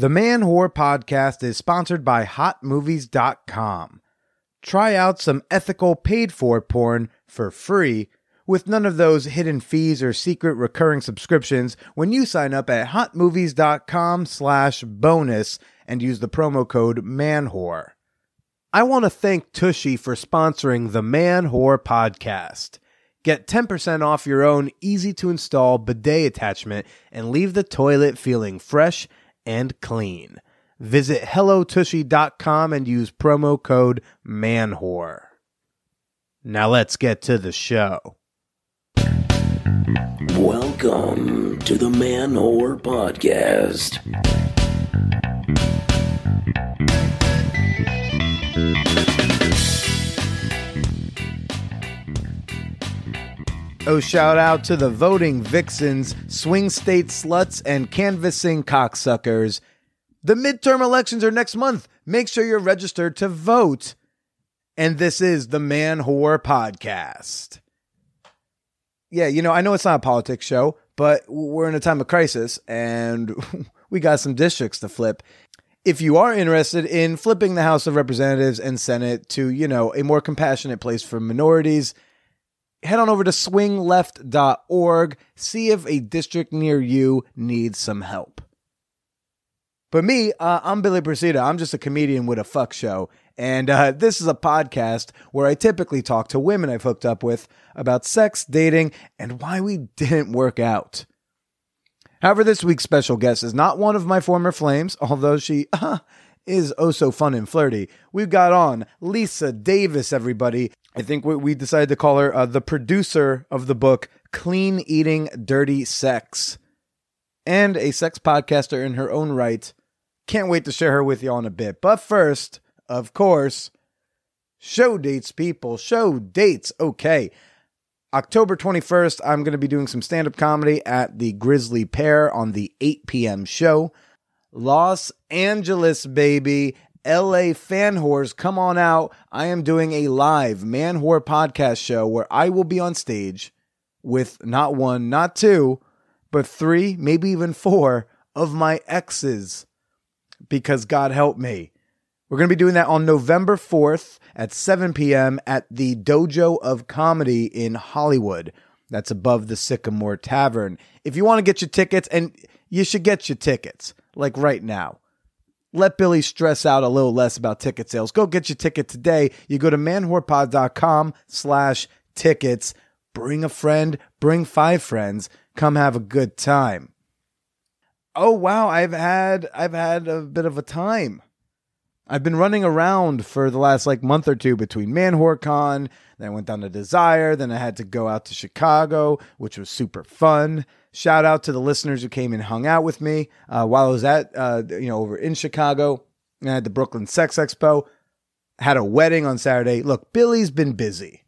The Man Whore podcast is sponsored by HotMovies.com. Try out some ethical paid for porn for free with none of those hidden fees or secret recurring subscriptions when you sign up at hotmovies.com slash bonus and use the promo code manwhore. I want to thank Tushy for sponsoring the Man Whore podcast. Get 10% off your own easy to install bidet attachment and leave the toilet feeling fresh and clean. Visit hellotushy.com and use promo code MANWHORE. Now let's get to the show. Welcome to the Man Whore Podcast. Oh, shout out to the voting vixens, swing state sluts, and canvassing cocksuckers. The midterm elections are next month. Make sure you're registered to vote. And this is the Man Whore Podcast. Yeah, you know, I know it's not a politics show, but we're in a time of crisis and we got some districts to flip. If you are interested in flipping the House of Representatives and Senate to, you know, a more compassionate place for minorities, head on over to swingleft.org, see if a district near you needs some help. But me, uh, I'm Billy Procida. I'm just a comedian with a fuck show. And uh, this is a podcast where I typically talk to women I've hooked up with about sex, dating, and why we didn't work out. However, this week's special guest is not one of my former flames, although she uh, is oh so fun and flirty. We've got on Lisa Davis, everybody. I think we, we decided to call her uh, the producer of the book Clean Eating Dirty Sex and a sex podcaster in her own right. Can't wait to share her with y'all in a bit. But first, of course, show dates, people. Show dates. Okay. October 21st, I'm going to be doing some stand up comedy at the Grisly Pear on the 8 p.m. show. Los Angeles, baby. LA fan whores, come on out. I am doing a live man whore podcast show where I will be on stage with not one, not two, but three, maybe even four of my exes. Because God help me. We're going to be doing that on November 4th at 7 p.m. at the Dojo of Comedy in Hollywood. That's above the Sycamore Tavern. If you want to get your tickets, and you should get your tickets, like right now. Let Billy stress out a little less about ticket sales. Go get your ticket today. You go to manwhorepod.com slash tickets. Bring a friend, bring five friends. Come have a good time. Oh wow, I've had I've had a bit of a time. I've been running around for the last like month or two between ManwhoreCon, then I went down to Desire, then I had to go out to Chicago, which was super fun. Shout out to the listeners who came and hung out with me uh, while I was at uh, you know over in Chicago. Had the Brooklyn Sex Expo, had a wedding on Saturday. Look, Billy's been busy,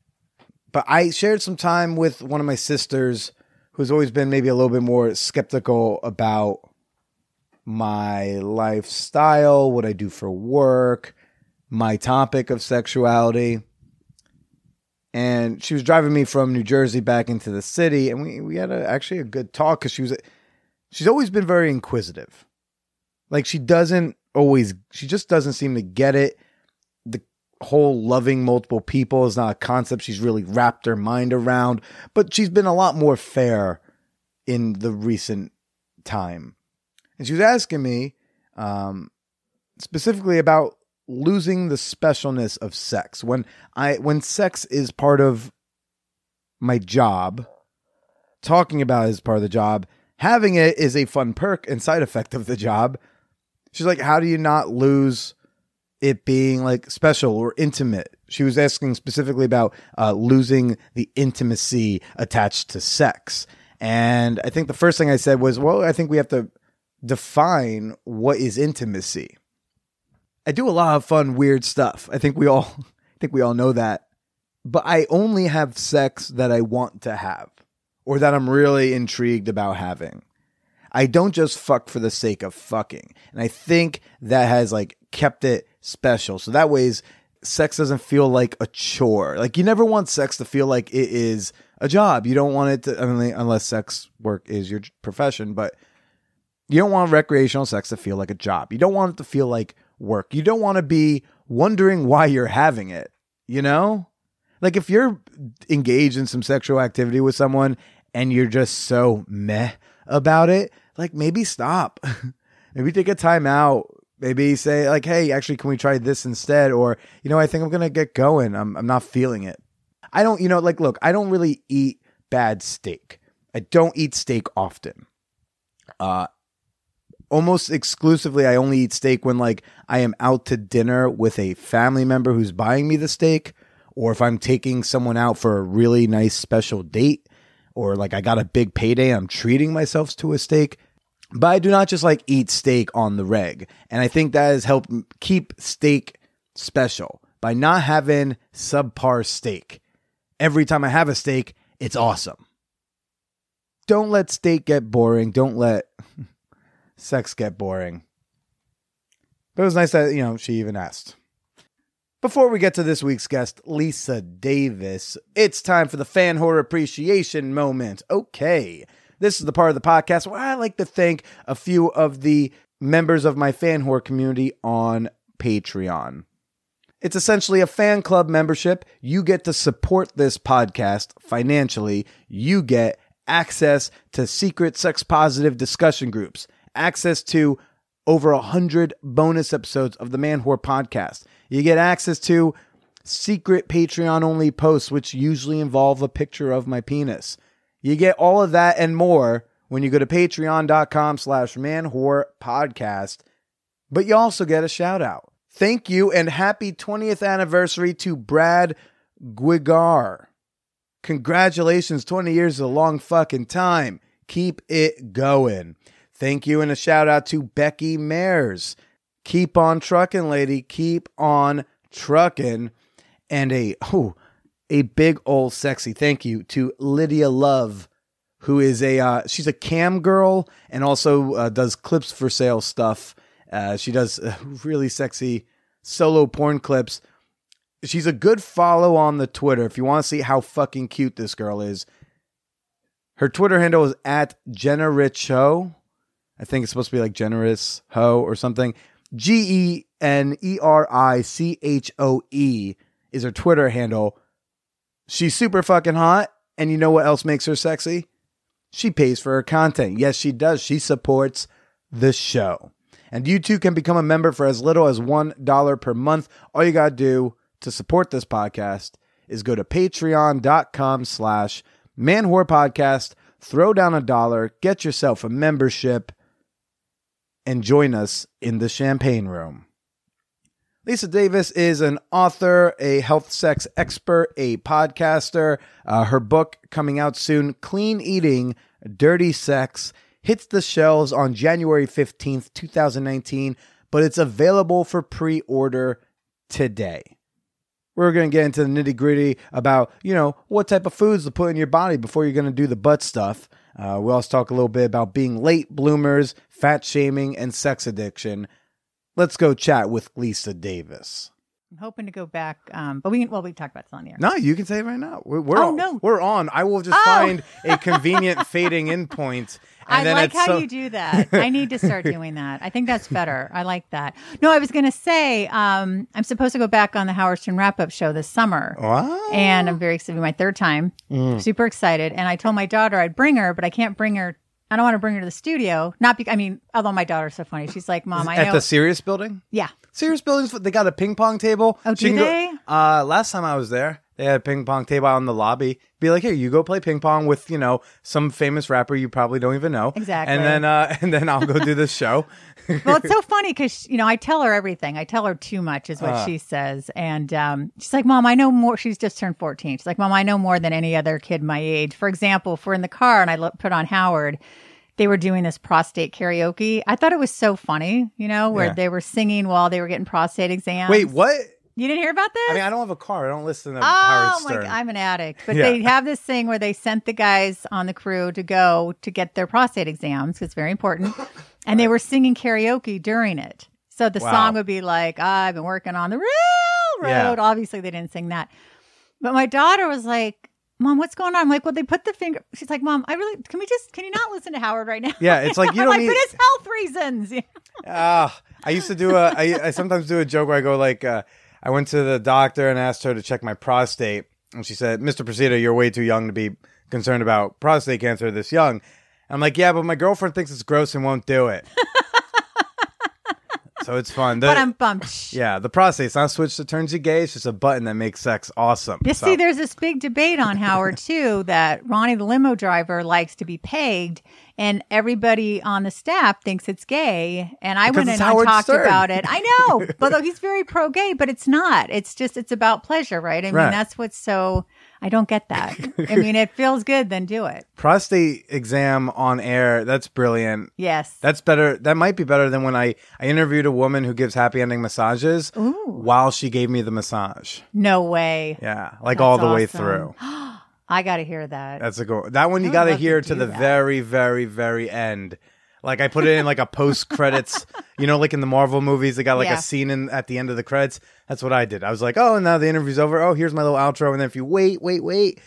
but I shared some time with one of my sisters who's always been maybe a little bit more skeptical about my lifestyle, what I do for work, my topic of sexuality. And she was driving me from New Jersey back into the city, and we, we had a, actually a good talk because she was she's always been very inquisitive. Like she doesn't always she just doesn't seem to get it. The whole loving multiple people is not a concept she's really wrapped her mind around, but she's been a lot more fair in the recent time and she was asking me um, specifically about losing the specialness of sex when I when sex is part of my job. Talking about is part of the job. Having it is a fun perk and side effect of the job. She's like, how do you not lose it being like special or intimate? She was asking specifically about uh, losing the intimacy attached to sex. And I think the first thing I said was, well, I think we have to define what is intimacy. I do a lot of fun, weird stuff. I think we all I think we all know that. But I only have sex that I want to have or that I'm really intrigued about having. I don't just fuck for the sake of fucking. And I think that has like kept it special. So that ways sex doesn't feel like a chore. Like you never want sex to feel like it is a job. You don't want it to I mean unless sex work is your profession, but You don't want recreational sex to feel like a job. You don't want it to feel like work. You don't want to be wondering why you're having it, you know? Like if you're engaged in some sexual activity with someone and you're just so meh about it, like maybe stop. maybe take a time out. Maybe say like, "Hey, actually can we try this instead?" or, "You know, I think I'm going to get going. I'm I'm not feeling it." I don't, you know, like look, I don't really eat bad steak. I don't eat steak often. Uh almost exclusively I only eat steak when like I am out to dinner with a family member who's buying me the steak or if I'm taking someone out for a really nice special date or like I got a big payday I'm treating myself to a steak. But I do not just like eat steak on the reg. And I think that has helped keep steak special by not having subpar steak. Every time I have a steak, it's awesome. Don't let steak get boring. Don't let sex get boring. But it was nice that, you know, she even asked. Before we get to this week's guest, Lisa Davis, it's time for the Fanwhore appreciation moment. Okay. This is the part of the podcast where I like to thank a few of the members of my Fanwhore community on Patreon. It's essentially a fan club membership. You get to support this podcast financially. You get access to secret sex positive discussion groups, access to over a hundred bonus episodes of the Man Whore podcast. You get access to secret Patreon only posts, which usually involve a picture of my penis. You get all of that and more when you go to patreon.com slash man whore podcast. But you also get a shout out. Thank you and happy 20th anniversary to Brad Guigar. Congratulations, 20 years is a long fucking time. Keep it going. Thank you and a shout out to Becky Mares. Keep on trucking, lady. Keep on trucking. And a oh, a big old sexy thank you to Lydia Love, who is a uh, she's a cam girl and also uh, does clips for sale stuff. Uh, she does uh, really sexy solo porn clips. She's a good follow on the Twitter if you want to see how fucking cute this girl is. Her Twitter handle is at Jenna Rich Ho. I think it's supposed to be like generous ho or something. G E N E R I C H O E is her Twitter handle. She's super fucking hot. And you know what else makes her sexy? She pays for her content. Yes, she does. She supports the show. And you too can become a member for as little as $1 per month. All you got to do to support this podcast is go to patreon.com slash manwhore podcast, throw down a dollar, get yourself a membership, and join us in the champagne room. Lisa Davis is an author, a health sex expert, a podcaster. Uh, her book coming out soon, Clean Eating, Dirty Sex, hits the shelves on January 15th, 2019, but it's available for pre order today. We're going to get into the nitty gritty about, you know, what type of foods to put in your body before you're going to do the butt stuff. Uh, we also talk a little bit about being late bloomers, fat shaming, and sex addiction. Let's go chat with Lisa Davis. I'm hoping to go back, um, but we can, well, we talked about this on the air. No, you can say it right now. We're, we're Oh, on, no. we're on. I will just Oh. find a convenient fading in point. And I like how so- you do that. I need to start doing that. I think that's better. I like that. No, I was going to say um, I'm supposed to go back on the Howard Stern wrap up show this summer. Wow. And I'm very excited. My third time. Mm. Super excited. And I told my daughter I'd bring her, but I can't bring her. I don't want to bring her to the studio. Not because, I mean, although my daughter's so funny. She's like, Mom, I At know. the Sirius building? yeah. Sirius buildings, they got a ping pong table. Oh, She do can go- they? uh, last time I was there, they had a ping pong table out in the lobby. Be like, here, you go play ping pong with, you know, some famous rapper you probably don't even know. Exactly. And then, uh, and then I'll go do this show. well, it's so funny because you know I tell her everything. I tell her too much is what Uh. she says, and um, she's like, "Mom, I know more." She's just turned fourteen. She's like, "Mom, I know more than any other kid my age." For example, if we're in the car and I lo- put on Howard, they were doing this prostate karaoke. I thought it was so funny, you know, where Yeah. they were singing while they were getting prostate exams. Wait, what? You didn't hear about this? I mean, I don't have a car. I don't listen to Oh Howard my! Stern. God, I'm an addict, but Yeah. they have this thing where they sent the guys on the crew to go to get their prostate exams it's very important, and they were singing karaoke during it. So the Wow. song would be like, "I've been working on the railroad." Yeah. Obviously, they didn't sing that, but my daughter was like, Mom, what's going on? I'm like, well, they put the finger. She's like, Mom, I really can we just can you not listen to Howard right now? Yeah, it's like, you don't like, need- but it's health reasons. Ah, I used to do a. I, I sometimes do a joke where I go like, uh, I went to the doctor and asked her to check my prostate, and she said, "Mr. Procida, you're way too young to be concerned about prostate cancer this young." I'm like, "Yeah, but my girlfriend thinks it's gross and won't do it." so it's fun. The- but I'm bummed. yeah, the prostate's not a switch that turns you gay. It's just a button that makes sex awesome. You So- see, there's this big debate on Howard too that Ronnie the limo driver likes to be pegged, and everybody on the staff thinks it's gay. And I Because went and I talked Stern. about it. I know, although he's very pro gay, but it's not. It's just it's about pleasure, right? I mean, Right. that's what's so. I don't get that. I mean, it feels good, then do it. prostate exam on air. That's brilliant. Yes. That's better. That might be better than when I, I interviewed a woman who gives happy ending massages Ooh. while she gave me the massage. no way. Yeah, like That's all the way through. I got to hear that. That's a go. That one you got to hear to the that. very, very, very end. Like I put it in like a post credits. you know, like in the Marvel movies, they got like Yeah. a scene in at the end of the credits. That's what I did. I was like, oh, now the interview's over. Oh, here's my little outro. And then if you wait, wait, wait,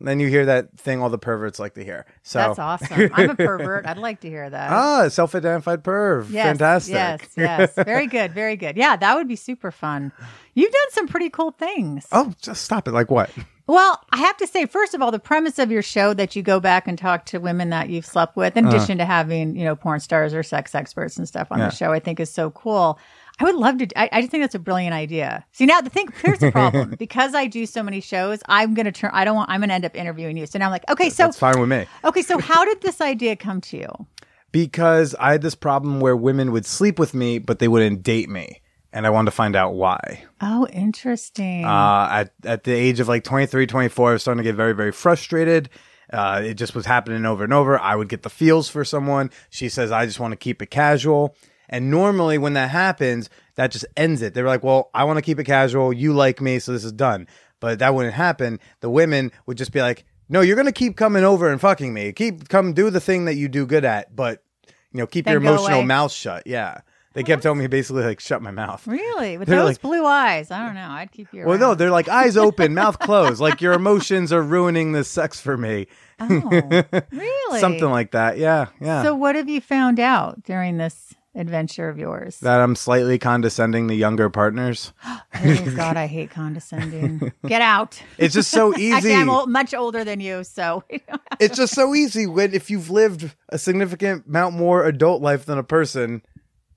then you hear that thing all the perverts like to hear. So That's awesome. I'm a pervert. I'd like to hear that. Ah, self-identified perv. Yes, Fantastic. Yes, yes. Very good. Very good. Yeah, that would be super fun. You've done some pretty cool things. Oh, just stop it. Like what? Well, I have to say, first of all, the premise of your show that you go back and talk to women that you've slept with, in uh-huh. addition to having, you know, porn stars or sex experts and stuff on. Yeah. the show, I think is so cool. I would love to. I, I just think that's a brilliant idea. See, now the thing, here's the problem. because I do so many shows, I'm going to turn, I don't want, I'm going to end up interviewing you. So now I'm like, okay, so, That's fine with me. okay, so how did this idea come to you? Because I had this problem where women would sleep with me, but they wouldn't date me. And I wanted to find out why. Oh, interesting. Uh, at, at the age of like 23, 24, I was starting to get very, very frustrated. Uh, it just was happening over and over. I would get the feels for someone. She says, I just want to keep it casual. And normally when that happens, that just ends it. They're like, well, I want to keep it casual. You like me, so this is done. But that wouldn't happen. The women would just be like, no, you're going to keep coming over and fucking me. Keep, come do the thing that you do good at, but, you know, keep Then your emotional away. mouth shut. Yeah. They kept telling me basically like, shut my mouth. really? With They're those like- blue eyes? I don't know. I'd keep you Well, no, they're like eyes open, mouth closed. Like your emotions are ruining the sex for me. Oh, really? Something like that. Yeah, yeah. So, what have you found out during this adventure of yours? that I'm slightly condescending the younger partners. oh God, I hate condescending. Get out. It's just so easy. Actually, I'm old, much older than you, so it's just so easy when if you've lived a significant amount more adult life than a person,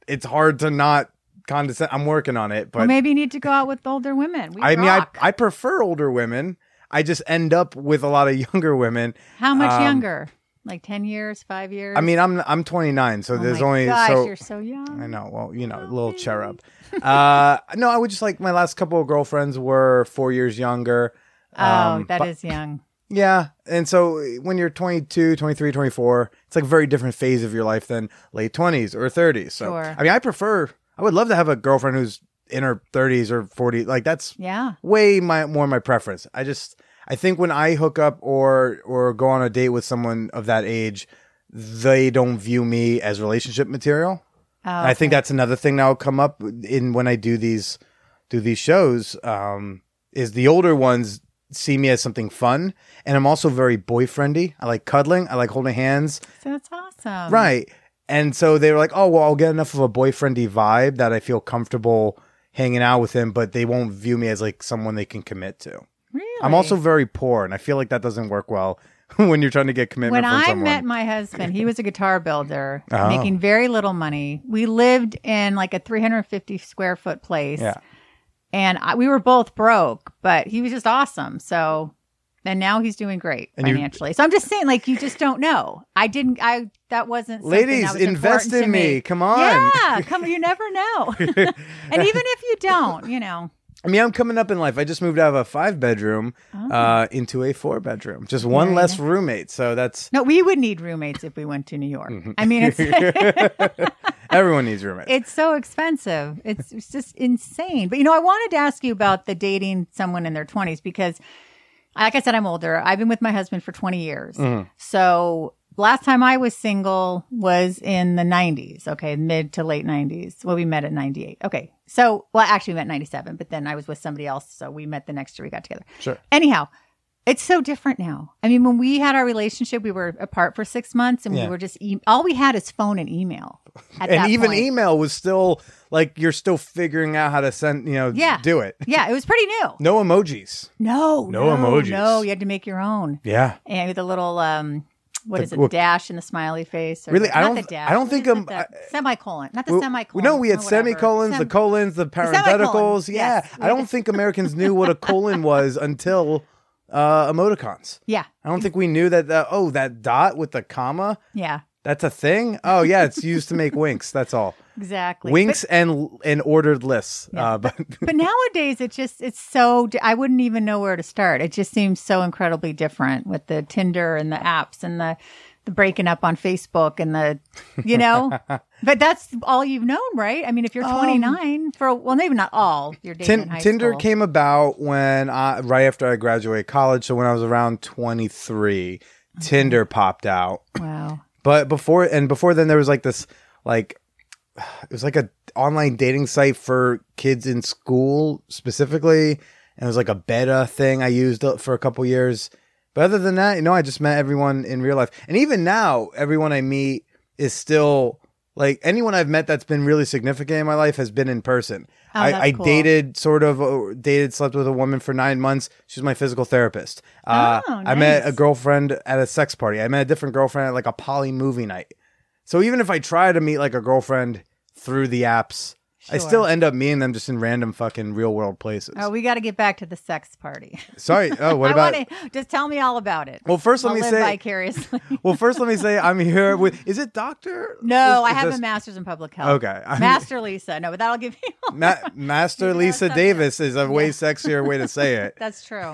it's hard to not condescend. I'm working on it, but well, maybe you need to go out with older women. We I mean, I, rock. I prefer older women. I just end up with a lot of younger women. How much um, younger? Like ten years, five years? I mean, I'm I'm 29, so oh there's my only gosh, so you're so young. I know. Well, you know, little cherub. Uh, no, I would just like my last couple of girlfriends were four years younger. Oh, Um, that but- is young. Yeah. And so when you're 22, 23, 24, it's like a very different phase of your life than late 20s or 30s. So, Sure. I mean, I prefer, I would love to have a girlfriend who's in her 30s or 40. Like, that's Yeah. way my more my preference. I just, I think when I hook up or, or go on a date with someone of that age, they don't view me as relationship material. Oh, And I think that's another thing that will come up in when I do these do these shows. Um, is the older ones see me as something fun, and I'm also very boyfriendy. I like cuddling. I like holding hands. that's awesome. right. And so they were like, "Oh, well, I'll get enough of a boyfriendy vibe that I feel comfortable hanging out with him, but they won't view me as like someone they can commit to." Really? I'm also very poor, and I feel like that doesn't work well when you're trying to get commitment when I someone. met my husband, he was a guitar builder, Oh. making very little money. We lived in like a 350 square foot place. yeah. And I, we were both broke, but he was just awesome. So, and now he's doing great And financially. so I'm just saying, like, you just don't know. I didn't, I, that wasn't, Ladies, that was invest in me. Come on. Yeah. Come, you never know. and even if you don't, you know, I mean, I'm coming up in life. I just moved out of a five bedroom uh, into a four bedroom, just one Very less roommate. So that's no, we would need roommates if we went to New York. Mm-hmm. I mean, it's, everyone needs roommates. It's so expensive. It's, it's just insane. But you know, I wanted to ask you about the dating someone in their 20s because, like I said, I'm older. I've been with my husband for 20 years. So last time I was single was in the 90s. Okay, mid to late 90s. Well, we met at 98. Okay, so well, actually, we met in 97, but then I was with somebody else, so we met the next year we got together. Sure. Anyhow. It's so different now. I mean, when we had our relationship, we were apart for six months, and Yeah. we were just e- all we had is phone and email. At and even point. email was still like you're still figuring out how to send, you know, Yeah. do it. Yeah, it was pretty new. No emojis. No, No emojis. No, you had to make your own. Yeah. And with a little um, what The- is it? well- dash and the smiley face. Or Really? the- I don't- the dash. I don't think, um, The semicolon, not the Well, semicolon. No, we had semicolons, the colons, the parentheticals. Yeah. yes. I don't think Americans knew what a colon was until uh, emoticons. yeah, I don't think we knew that, that, oh, that dot with the comma, yeah, that's a thing? Oh, yeah, it's used to make winks. That's all. Exactly. Winks and and ordered lists. Yeah. Uh, but but nowadays it just it's so i wouldn't even know where to start it just seems so incredibly different with the tinder and the apps and the the breaking up on facebook and the you know but that's all you've known right i mean if you're 29 for well maybe not all you're dating Tin- Tinder school. came about when I right after I graduated college. So when I was around 23, Tinder popped out. wow But before and before then, there was like this like it was like a online dating site for kids in school specifically, and it was like a beta thing I used it for a couple years. But other than that, you know, I just met everyone in real life, and even now, everyone I meet is still like anyone I've met that's been really significant in my life has been in person. Oh, I, I cool. dated sort of uh, dated slept with a woman for nine months. She's my physical therapist. Uh, Oh, I met a girlfriend at a sex party. I met a different girlfriend at like a poly movie night. So even if I try to meet like a girlfriend through the apps, I Sure. still end up meeting them just in random fucking real world places. oh we got to get back to the sex party Sorry. Oh, what I about? wanna, just tell me all about it Well, first let I'll me live say. vicariously Well, first let me say I'm here with. Is it Doctor? no Is- i is have this- a master's in public health Okay. I'm- master lisa no but that'll give you Ma- Master You know, Lisa something- Davis is a way sexier way to say it. that's true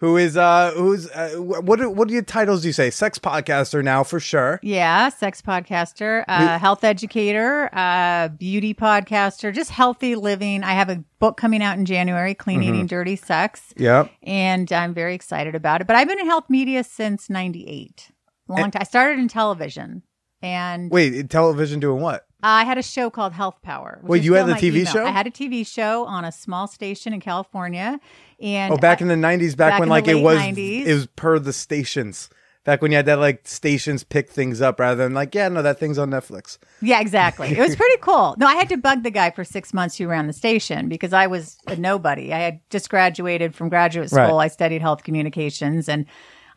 Who is uh who's uh, what are, what are your titles? Do you say sex podcaster now for sure? Yeah, sex podcaster, uh, health educator, uh, beauty podcaster, just healthy living. I have a book coming out in January, Clean Mm-hmm. Eating Dirty Sex, Yep. and I'm very excited about it. But I've been in health media since '98. Long time. I started in television, and Wait, television doing what? Uh, I had a show called Health Power. Wait, you had a TV email. show? I had a TV show on a small station in California, and Oh, back I- in the '90s, back, back when like it was 90s. it was per the stations. Back when you had that like stations pick things up rather than like yeah no that thing's on Netflix. Yeah, exactly. It was pretty cool. No, I had to bug the guy for six months who ran the station because I was a nobody. I had just graduated from graduate school. Right. I studied health communications and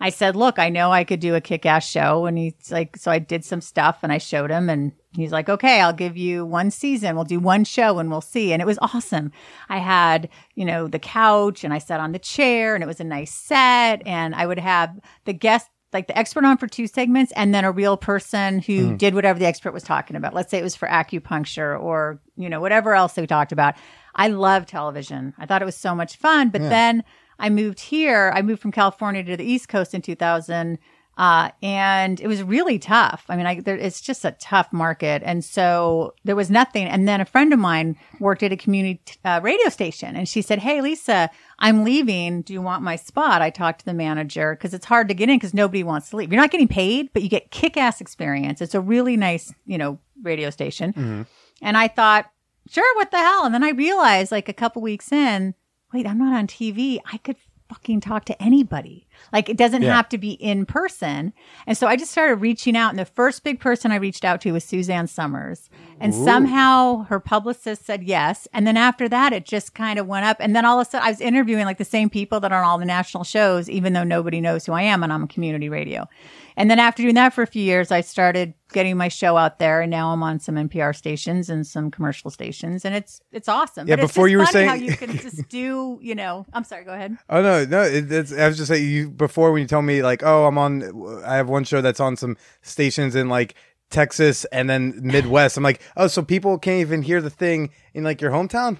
I said, look, I know I could do a kick ass show. And he's like, so I did some stuff and I showed him and he's like, okay, I'll give you one season. We'll do one show and we'll see. And it was awesome. I had, you know, the couch and I sat on the chair and it was a nice set and I would have the guest like the expert on for two segments and then a real person who mm-hmm. did whatever the expert was talking about. Let's say it was for acupuncture or, you know, whatever else they talked about. I love television. I thought it was so much fun. But then I moved here. I moved from California to the East Coast in 2000. Uh, and it was really tough. I mean, I, there, it's just a tough market. And so there was nothing. And then a friend of mine worked at a community uh, radio station and she said, Hey, Lisa, I'm leaving. Do you want my spot? I talked to the manager because it's hard to get in because nobody wants to leave. You're not getting paid, but you get kick ass experience. It's a really nice, you know, radio station. And I thought, sure, what the hell? And then I realized like a couple weeks in, wait, I'm not on TV. I could fucking talk to anybody. Like it doesn't Yeah. have to be in person. And so I just started reaching out. And the first big person I reached out to was Suzanne Somers. And somehow her publicist said yes. And then after that, it just kind of went up. And then all of a sudden, I was interviewing like the same people that are on all the national shows, even though nobody knows who I am and I'm a community radio. And then after doing that for a few years, I started getting my show out there, and now I'm on some NPR stations and some commercial stations, and it's it's awesome. Yeah, But it's before you were funny how you can just do, you know. I'm sorry. Go ahead. Oh no, no. It, it's, I was just saying you before when you told me like, oh, I'm on. I have one show that's on some stations in like Texas and then Midwest. I'm like, oh, so people can't even hear the thing in like your hometown.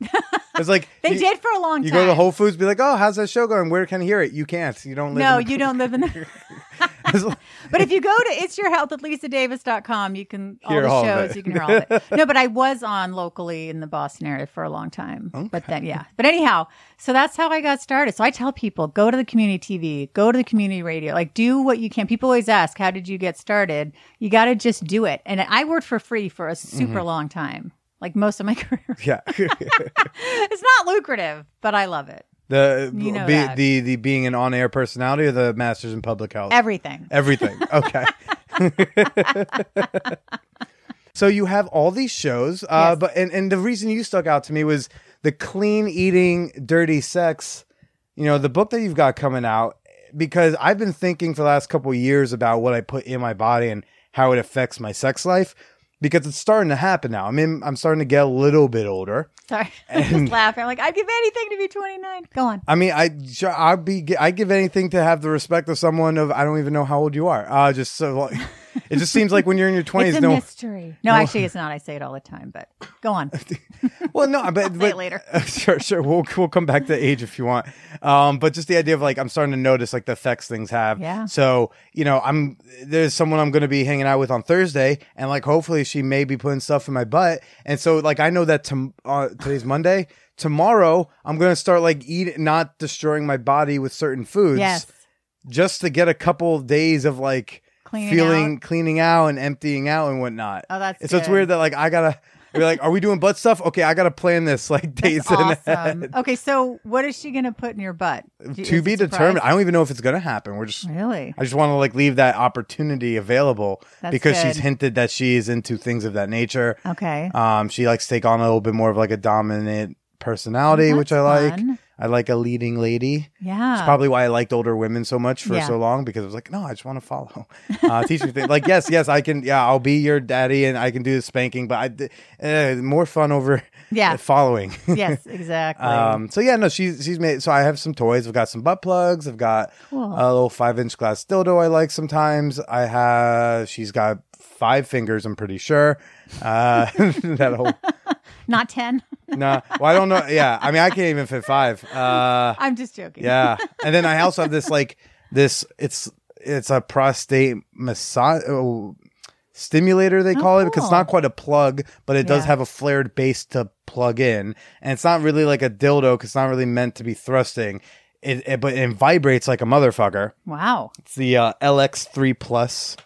It's like They you, did for a long time. You go to Whole Foods, be like, oh, how's that show going? Where can I hear it? You can't. You don't live. No, in the- you don't live in the. but if you go to it's your health at lisadavis.com, you can all the all shows, you can hear all of it. No, but I was on locally in the Boston area for a long time. But then, yeah. But anyhow, so that's how I got started. So I tell people go to the community TV, go to the community radio, like do what you can. People always ask, how did you get started? You got to just do it. And I worked for free for a super Mm-hmm. long time, like most of my career. Yeah. it's not lucrative, but I love it. The You know be, the the being an on air personality or the masters in public health. Everything. Everything. Okay. so you have all these shows, uh, Yes. but and, and the reason you stuck out to me was the clean eating, dirty sex. You know, the book that you've got coming out because I've been thinking for the last couple of years about what I put in my body and how it affects my sex life because it's starting to happen now. I mean, I'm starting to get a little bit older. Sorry. I'm And- just laughing. I'm like, I'd give anything to be 29. Go on. I mean, I sure, I'd be I give anything to have the respect of someone of I don't even know how old you are. Uh, just so like, it just seems like when you're in your It's twenties, a no. mystery. No, actually, it's not. I say it all the time, but go on. Well, no, but, but later. sure, sure. We'll we'll come back to age if you want. Um, but just the idea of like I'm starting to notice like the effects things have. Yeah. So you know, I'm there's someone I'm going to be hanging out with on Thursday, and like hopefully she may be putting stuff in my butt, and so like I know that to, uh, today's Monday. Tomorrow I'm going to start like eat not destroying my body with certain foods. Yes. Just to get a couple of days of like Cleaning feeling out. cleaning out and emptying out and whatnot. Oh, that's so it's weird that like I gotta be like, are we doing butt stuff? Okay, I gotta plan this like days That's awesome. ahead. Okay, so what is she to put in your butt? Do- To be determined. I don't even know if it's gonna happen. We're just Really? I just want to like leave that opportunity available That's because she's hinted that she is into things of that nature. Okay. Um, she likes to take on a little bit more of like a dominant personality, Oh, which I like. fun. I like a leading lady. yeah. It's probably why I liked older women so much for Yeah. so long because I was like, no, I just want to follow. Uh, teach me things. Like, yes, yes, I can. Yeah, I'll be your daddy and I can do the spanking, but I uh, more fun over Yeah. following. yes, exactly. um. So yeah, no, she's she's made. So I have some toys. I've got some butt plugs. I've got Cool. a little five inch glass dildo. I like sometimes. I have. She's got five fingers. I'm pretty sure. Uh, that whole. Not 10. No, well, I don't know. Yeah, I mean, I can't even fit five. Uh, I'm just joking. yeah, and then I also have this like this. It's it's a prostate massage oh, stimulator. They call it because it's not quite a plug, but it does Yeah. have a flared base to plug in, and it's not really like a dildo because it's not really meant to be thrusting. It, it but it vibrates like a motherfucker. Wow. It's the uh, LX3 Plus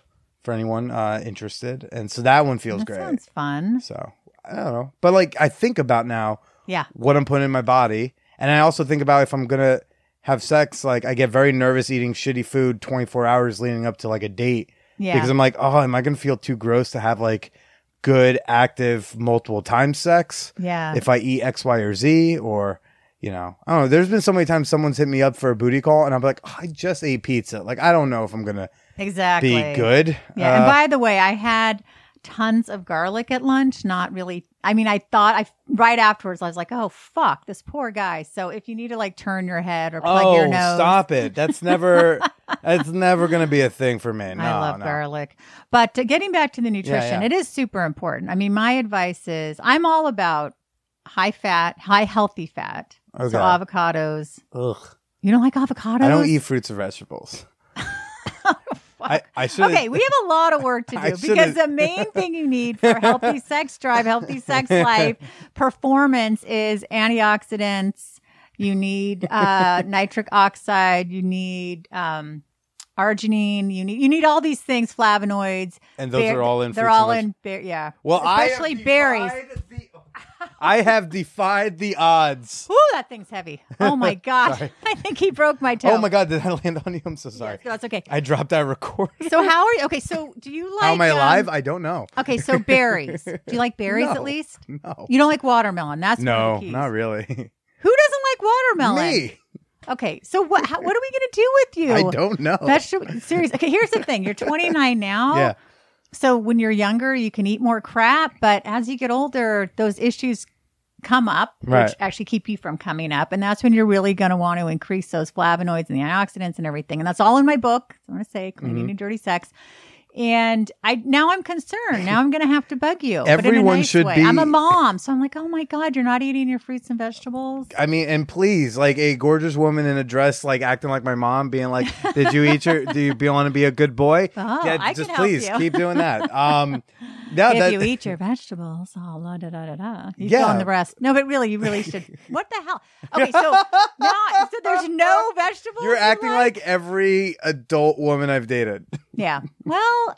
for anyone uh, interested, and so that one feels That great. sounds fun. So I don't know, but like I think about now Yeah. what I'm putting in my body. And I also think about if I'm gonna have sex, like I get very nervous eating shitty food 24 hours leading up to like a date. Yeah. Because I'm like, oh, am I gonna feel too gross to have like good, active, multiple time sex? Yeah. If I eat X, Y, or Z, or you know, I don't know. There's been so many times someone's hit me up for a booty call, and I'm like, oh, I just ate pizza. Like I don't know if I'm gonna exactly. be good. Yeah. and Uh, by the way, I had tons of garlic at lunch. Not really. I mean, I thought I right afterwards. I was like, "Oh fuck, this poor guy." So if you need to like turn your head or plug oh, your nose, stop it! That's never. that's never gonna be a thing for me. No, I love no. garlic. But uh, getting back to the nutrition, yeah. it is super important. I mean, my advice is I'm all about high fat, high healthy fat. Okay. So avocados. Ugh. You don't like avocados? I don't eat fruits or vegetables. I, I should. Okay, we have a lot of work to do because the main thing you need for healthy sex drive, healthy sex life, performance is antioxidants. You need uh, nitric oxide. You need um, arginine. You need you need all these things, flavonoids. And those are all in They're all in ber- yeah. well, especially I berries. the- I have defied the odds. Ooh, that thing's heavy. Oh my god! I think he broke my toe. Oh my god, did I land on you? I'm so sorry. No, it's okay. I dropped that record. So how are you? Okay, so do you like? How am I um, alive? I don't know. Okay, so berries. Do you like berries No. at least? No. You don't like watermelon. That's one No, the keys. not really. Who doesn't like watermelon? Me. Okay, so what? How, what are we gonna do with you? I don't know. That's Serious. Okay, here's the thing. You're 29 now. yeah. So when you're younger, you can eat more crap, but as you get older, those issues come up, Right. which actually keep you from coming up, and that's when you're really going to want to increase those flavonoids and the antioxidants and everything. And that's all in my book. I want to say Clean Eating Mm-hmm. and dirty sex. And I now I'm concerned. Now I'm going to have to bug you. but in a Everyone nice should way. be- I'm a mom, so I'm like, oh my god, you're not eating your fruits and vegetables. I mean, and please, like a gorgeous woman in a dress, like acting like my mom, being like, "Did you eat your? Do you want to be a good boy? Oh, yeah, I just please keep doing that. Um, no, if that, you eat your vegetables, oh, la da da da da. You Yeah. in the rest. No, but really, you really should. What the hell? Okay, so now, so there's no vegetables. you're you acting like? like every adult woman I've dated. Yeah. Well,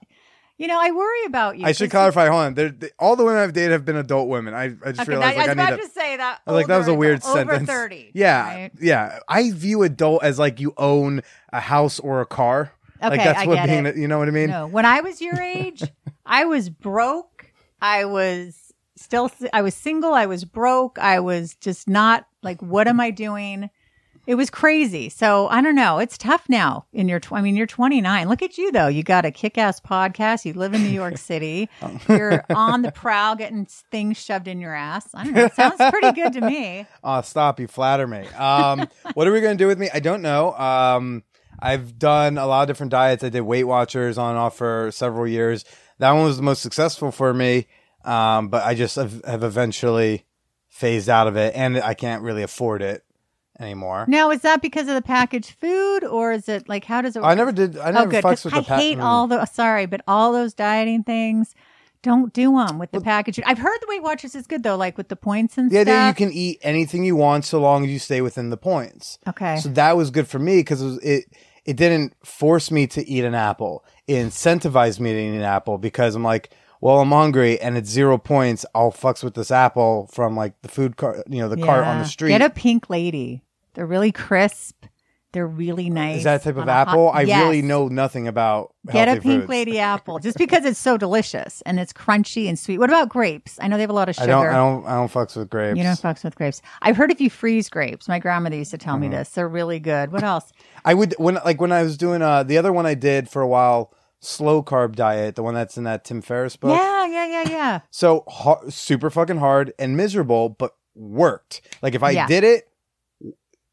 You know, I worry about you. I should clarify. Hold on. They, all the women I've dated have been adult women. I, I just Okay, realized that, like I was need about to. say that. I was like that was a weird sentence. Over thirty. Yeah, right? yeah. I view adult as like you own a house or a car. like Okay, that's I what being. it. You know what I mean? No, when I was your age, I was broke. I was still, I was single. I was broke. I was just not like, what am I doing? It was crazy. So I don't know. It's tough now in your, tw- I mean, you're 29. Look at you though. You got a kick ass podcast. You live in New York City. You're on the prowl getting things shoved in your ass. I don't know. It sounds pretty good to me. Oh, stop! You flatter me. Um, what are we gonna do with me? I don't know. Um, I've done a lot of different diets. I did Weight Watchers on and off for several years. That one was the most successful for me. Um, but I just have, have eventually phased out of it, and I can't really afford it anymore. Now, is that because of the packaged food or is it like, how does it Work? I never did. I never oh, good. fucks with I the pa- hate mm. all the sorry, but all those dieting things. Don't do them with the packaging. I've heard the Weight Watchers is good though, like with the points and The idea you can eat anything you want so long as you stay within the points. okay. So that was good for me because it, it it didn't force me to eat an apple. It incentivized me to eat an apple because I'm like, well, I'm hungry and it's zero points. I'll fucks with this apple from like the food cart, you know, the cart on the street. Get a pink lady. They're really crisp. They're really nice. Is that type of on a hot- apple? I really know nothing about. Get a pink foods. lady apple just because it's so delicious and it's crunchy and sweet. What about grapes? I know they have a lot of I sugar. don't. I don't. I don't fucks with grapes. you don't fucks with grapes. I've heard if you freeze grapes, my grandmother used to tell Uh-huh. me this. They're really good. What else? I would when like when I was doing uh the other one I did for a while, slow carb diet, the one that's in that Tim Ferriss book. Yeah, yeah, yeah, yeah. So har super fucking hard and miserable, but worked. Like if I Yeah. did it,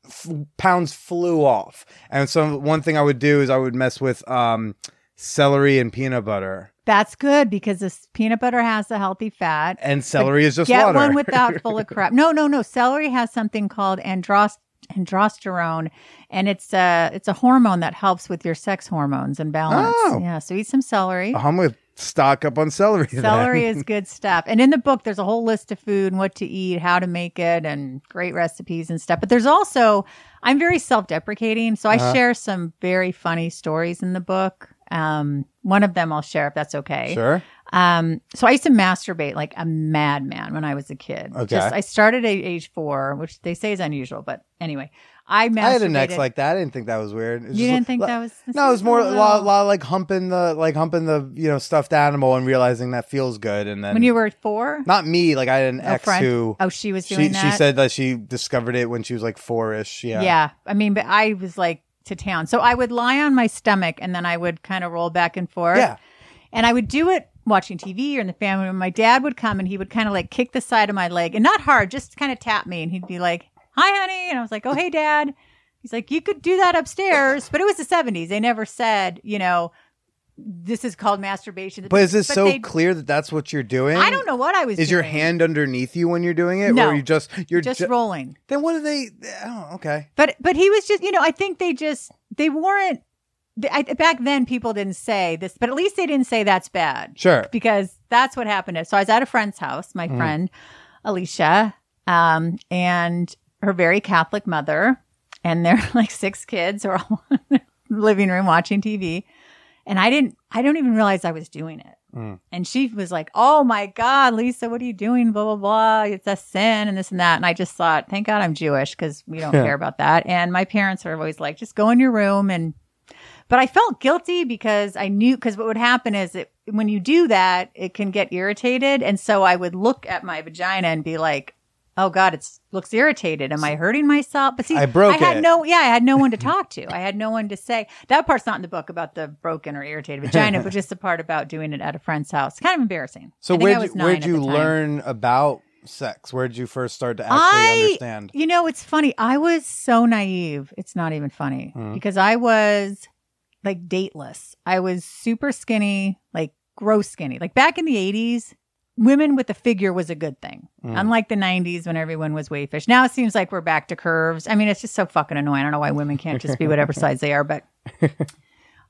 f- pounds flew off. And so one thing I would do is I would mess with um, celery and peanut butter. That's good because this peanut butter has a healthy fat. And celery is just Get water. one without full of crap. No, no, no. Celery has something called andros- androsterone, and it's a it's a hormone that helps with your sex hormones and balance. Oh. Yeah, so eat some celery. I'm gonna stock up on celery. Celery is good stuff. And in the book, there's a whole list of food and what to eat, how to make it, and great recipes and stuff. But there's also, I'm very self deprecating. So I Uh-huh. share some very funny stories in the book. Um, one of them I'll share if that's okay. Sure. Um, so I used to masturbate like a madman when I was a kid. Okay. Just, I started at age four, which they say is unusual, but anyway, I masturbated. I had an ex like that. I didn't think that was weird. It was You didn't think li- that was- No, it was more a lot, lot like humping the like humping the you know stuffed animal and realizing that feels good. And then when you were four. not me, like I had an ex friend? who Oh, she was she doing she that. said that she discovered it when she was like four ish. Yeah. Yeah. I mean, but I was like to town. So I would lie on my stomach and then I would kind of roll back and forth. Yeah. And I would do it watching TV or in the family. When my dad would come and he would kind of like kick the side of my leg and not hard, just kind of tap me. And he'd be like, Hi, honey. And I was like, Oh, hey, dad. He's like, You could do that upstairs. But it was the 70s. They never said, you know, this is called masturbation. But is it so they- clear that that's what you're doing? I don't know what I was doing. Is your hand underneath you when you're doing it, No. or you just you're just ju- rolling? Then what are they? Oh, okay. But but he was just you know I think they just they weren't. I, back then, people didn't say this, but at least they didn't say that's bad. Sure. because that's what happened. So I was at a friend's house, my friend Alicia, um, and her very Catholic mother, and their like six kids are all in the living room watching TV. And I didn't, I don't even realize I was doing it. And she was like, Oh my God, Lisa, what are you doing? Blah, blah, blah. It's a sin and this and that. And I just thought, thank God I'm Jewish because we don't care about that. And my parents are always like, just go in your room and but I felt guilty because I knew because what would happen is it when you do that, it can get irritated, and so I would look at my vagina and be like, "Oh God, it looks irritated. Am I hurting myself?" But see, I broke I had it. no, yeah, I had no one to talk to. I had no one to say that part's not in the book about the broken or irritated vagina, but just the part about doing it at a friend's house. Kind of embarrassing. So I think I where'd you, where'd you learn about sex? Where'd you first start to actually I, understand? You know, it's funny. I was so naive. It's not even funny Hmm. because I was like dateless. I was super skinny, like gross skinny. Like back in the 80s, women with a figure was a good thing. Hmm. Unlike the 90s when everyone was wayfish. Now it seems like we're back to curves. I mean, it's just so fucking annoying. I don't know why women can't just be whatever size they are, but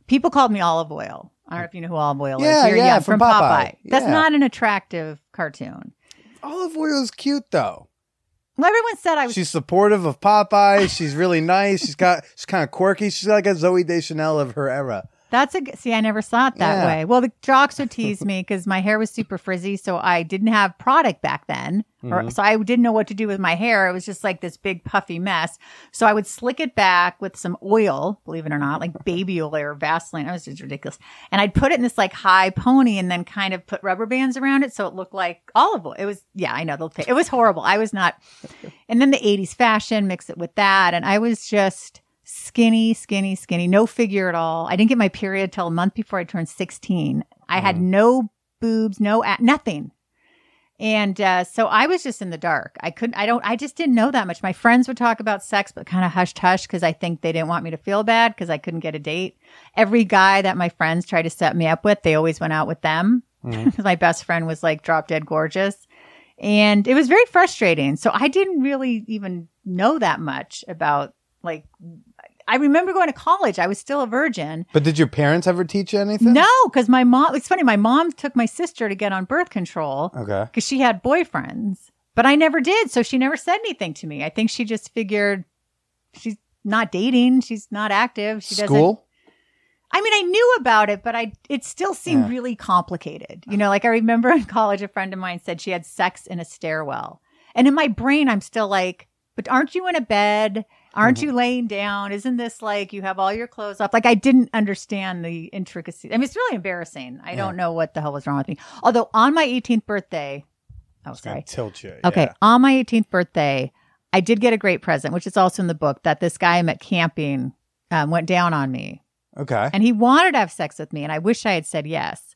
people called me Olive Oyl. I don't know if you know who Olive Oyl Yeah, is. You're yeah, young, from from, Popeye. Popeye. That's Yeah. not an attractive cartoon. Olive Oyl is cute though. Well, everyone said I was She's supportive of Popeye. She's really nice. She's got she's kind of quirky. She's like a Zooey Deschanel of her era. That's a see. I never saw it that Yeah. way. Well, the jocks would tease me because my hair was super frizzy, so I didn't have product back then, Mm-hmm. or so I didn't know what to do with my hair. It was just like this big puffy mess. So I would slick it back with some oil, believe it or not, like baby oil or Vaseline. That was just ridiculous. And I'd put it in this like high pony, and then kind of put rubber bands around it so it looked like Olive Oyl. It was yeah, I know they'll. It was horrible. I was not. And then the '80s fashion, mix it with that, and I was just skinny, skinny, skinny, no figure at all. I didn't get my period till a month before I turned 16. I had no boobs, no a- nothing. And uh, so I was just in the dark. I couldn't, I don't, I just didn't know that much. My friends would talk about sex, but kind of hushed hush because I think they didn't want me to feel bad because I couldn't get a date. Every guy that my friends tried to set me up with, they always went out with them because my best friend was like drop dead gorgeous. And it was very frustrating. So I didn't really even know that much about like, I remember going to college. I was still a virgin. But did your parents ever teach you anything? No, because my mom, it's funny, my mom took my sister to get on birth control Okay. because she had boyfriends, but I never did. So she never said anything to me. I think she just figured she's not dating, she's not active. She doesn't. School? I mean, I knew about it, but I it still seemed Yeah. really complicated. You know, like I remember in college, a friend of mine said she had sex in a stairwell, and in my brain, I'm still like, "But aren't you in a bed? Aren't Mm-hmm. you laying down? Isn't this like you have all your clothes off?" Like I didn't understand the intricacies. I mean, it's really embarrassing. I don't know what the hell was wrong with me. Although on my 18th birthday, oh It's sorry, tilt you. Okay. yeah. On my 18th birthday, I did get a great present, which is also in the book that this guy I met camping um, went down on me. Okay. And he wanted to have sex with me. And I wish I had said yes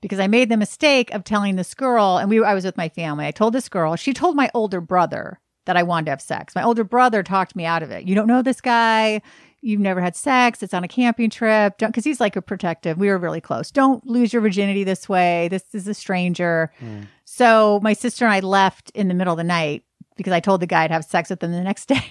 because I made the mistake of telling this girl, and we I was with my family. I told this girl, she told my older brother that I wanted to have sex. My older brother talked me out of it. You don't know this guy. You've never had sex. It's on a camping trip. Don't, because he's like a protective. We were really close. Don't lose your virginity this way. This is a stranger. Hmm. So my sister and I left in the middle of the night because I told the guy I'd have sex with him the next day.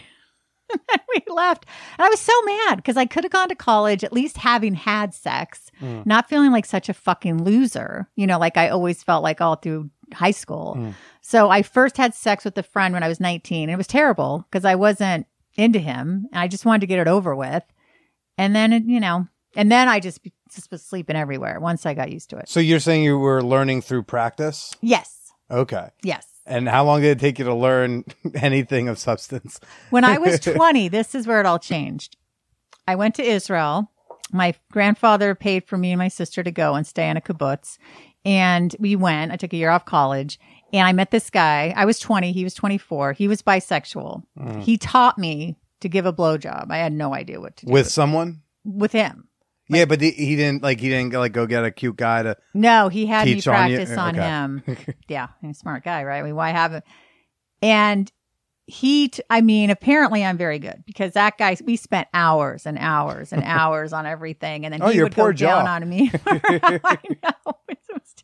and we left. And I was so mad because I could have gone to college at least having had sex, hmm. not feeling like such a fucking loser, you know, like I always felt like all through high school. Hmm. So I first had sex with a friend when I was 19 and it was terrible because I wasn't into him and I just wanted to get it over with. And then, you know, and then I just, just was sleeping everywhere once I got used to it. So you're saying you were learning through practice? Yes. Okay. Yes. And how long did it take you to learn anything of substance? When I was 20, this is where it all changed. I went to Israel. My grandfather paid for me and my sister to go and stay in a kibbutz. And we went. I took a year off college and I met this guy. I was 20. He was 24. He was bisexual. Mm. He taught me to give a blowjob. I had no idea what to do With someone? with him. yeah, but he, he didn't like he didn't like go get a cute guy to. No, he had me Teach on practice on, Okay. him. yeah, he's a smart guy, right? I mean, why haven't? And he, t- I mean, apparently I'm very good because that guy, we spent hours and hours and hours on everything, and then Oh, he would poor go down on me. I know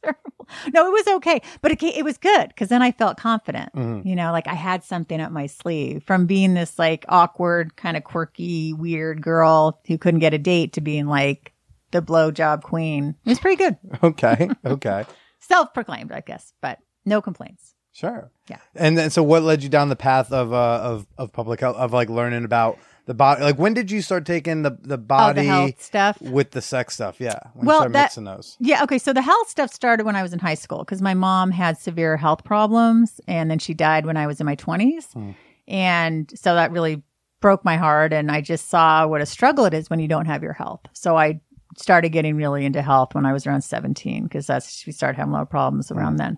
terrible. No, it was okay, but it, it was good because then I felt confident. Mm-hmm. You know, like I had something up my sleeve from being this like awkward, kind of quirky, weird girl who couldn't get a date to being like the blowjob queen. It was pretty good Okay. Okay. self-proclaimed, I guess, but no complaints. Sure. Yeah. And then, so what led you down the path of uh, of of public health of like learning about the body? Like, when did you start taking the the oh, body the health stuff. with the sex stuff? Yeah. When Well, you started that- mixing those. Yeah, okay. So the health stuff started when I was in high school because my mom had severe health problems, and then she died when I was in my twenties, hmm. and so that really broke my heart. And I just saw what a struggle it is when you don't have your health. So I started getting really into health when I was around seventeen because that's we started having a lot of problems around hmm. then.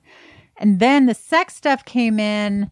And then the sex stuff came in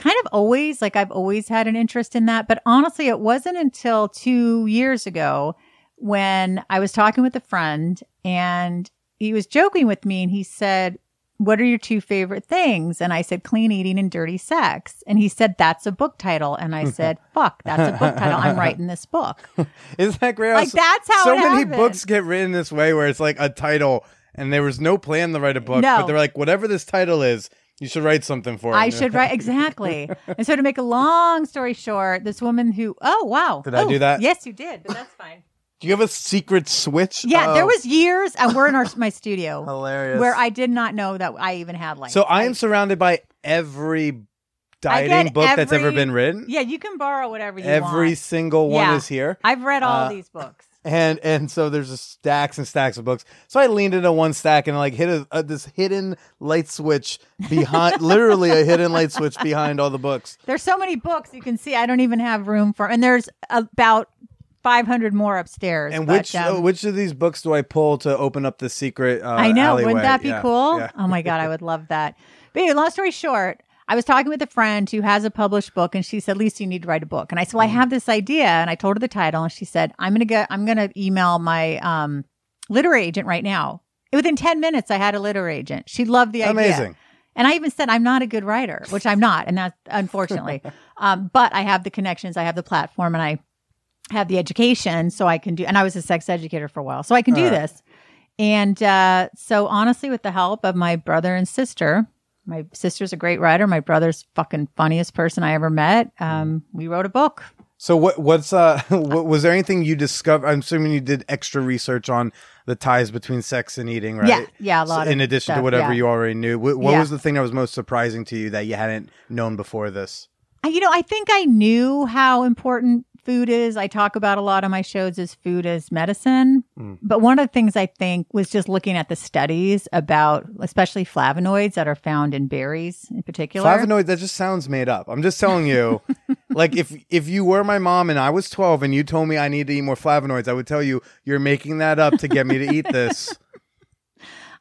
kind of always, like I've always had an interest in that. But honestly, it wasn't until two years ago when I was talking with a friend and he was joking with me and he said, What are your two favorite things? And I said, Clean eating and dirty sex. And he said, That's a book title. And I said, Fuck, that's a book title. I'm writing this book. Isn't that great? Like, that's how so it many happened. books get written this way, where it's like a title, and there was no plan to write a book, No. but they're like, whatever this title is, you should write something for it. I should write exactly. and so to make a long story short, this woman who oh wow. Did I Oh, do that? Yes, you did, but that's fine. Do you have a secret switch? Yeah, there Oh, was years, and we're in our my studio hilarious. where I did not know that I even had like. so I am surrounded by every I dieting book that's ever every- been written. Yeah, you can borrow whatever you want. every want. single one Yeah. is here. I've read all Uh, these books. And and so there's just stacks and stacks of books. So I leaned into one stack and like hit a, a, this hidden light switch behind, literally a hidden light switch behind all the books. There's so many books you can see. I don't even have room for, and there's about 500 more upstairs. And but, which um, uh, which of these books do I pull to open up the secret? Uh, I know. alleyway? Wouldn't that be Yeah, cool? yeah. Oh my God, I would love that. But anyway, long story short, I was talking with a friend who has a published book and she said, Lisa, you need to write a book. And I said, Well, I Mm. have this idea. And I told her the title and she said, I'm gonna get I'm gonna email my um literary agent right now. Within 10 minutes, I had a literary agent. She loved the idea. Amazing. And I even said, I'm not a good writer, which I'm not. And that's unfortunately. um, but I have the connections, I have the platform, and I have the education so I can do, and I was a sex educator for a while, so I can do right. this. And uh, so, honestly, with the help of my brother and sister, my sister's a great writer. My brother's fucking funniest person I ever met. Um, we wrote a book. So what what's uh what, was there anything you discovered? I'm assuming you did extra research on the ties between sex and eating, right? Yeah, yeah, a lot So in addition to whatever yeah. you already knew, what, what Yeah. was the thing that was most surprising to you that you hadn't known before this? You know, I think I knew how important food is. I talk about a lot on my shows as food as medicine. Mm. But one of the things I think was just looking at the studies about, especially flavonoids that are found in berries in particular. Flavonoid that just sounds made up. I'm just telling you, like if if you were my mom and I was 12 and you told me I need to eat more flavonoids, I would tell you you're making that up to get me to eat this.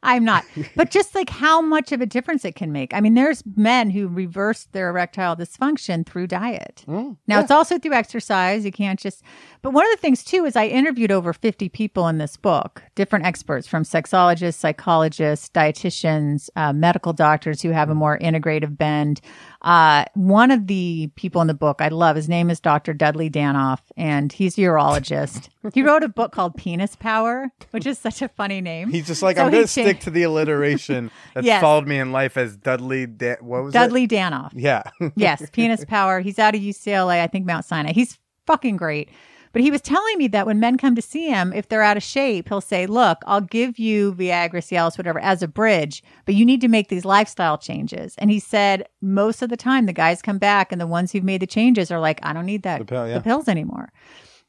I'm not. But just like how much of a difference it can make. I mean, there's men who reverse their erectile dysfunction through diet. Mm, Now, it's also through exercise. You can't just, but one of the things too is I interviewed over 50 people in this book, different experts from sexologists, psychologists, dietitians, uh, medical doctors who have a more integrative bend. Uh, one of the people in the book I love, his name is Dr. Dudley Danoff, and he's a urologist. he wrote a book called Penis Power, which is such a funny name. He's just like So I'm going to stick to the alliteration that's Yes. followed me in life as Dudley. Da- what was it? Dudley Danoff. Yeah. yes, penis power. He's out of UCLA, I think Mount Sinai. He's fucking great. But he was telling me that when men come to see him, if they're out of shape, he'll say, Look, I'll give you Viagra, Cialis, whatever, as a bridge, but you need to make these lifestyle changes. And he said, most of the time, the guys come back and the ones who've made the changes are like, I don't need that, The pill, yeah. the pills anymore.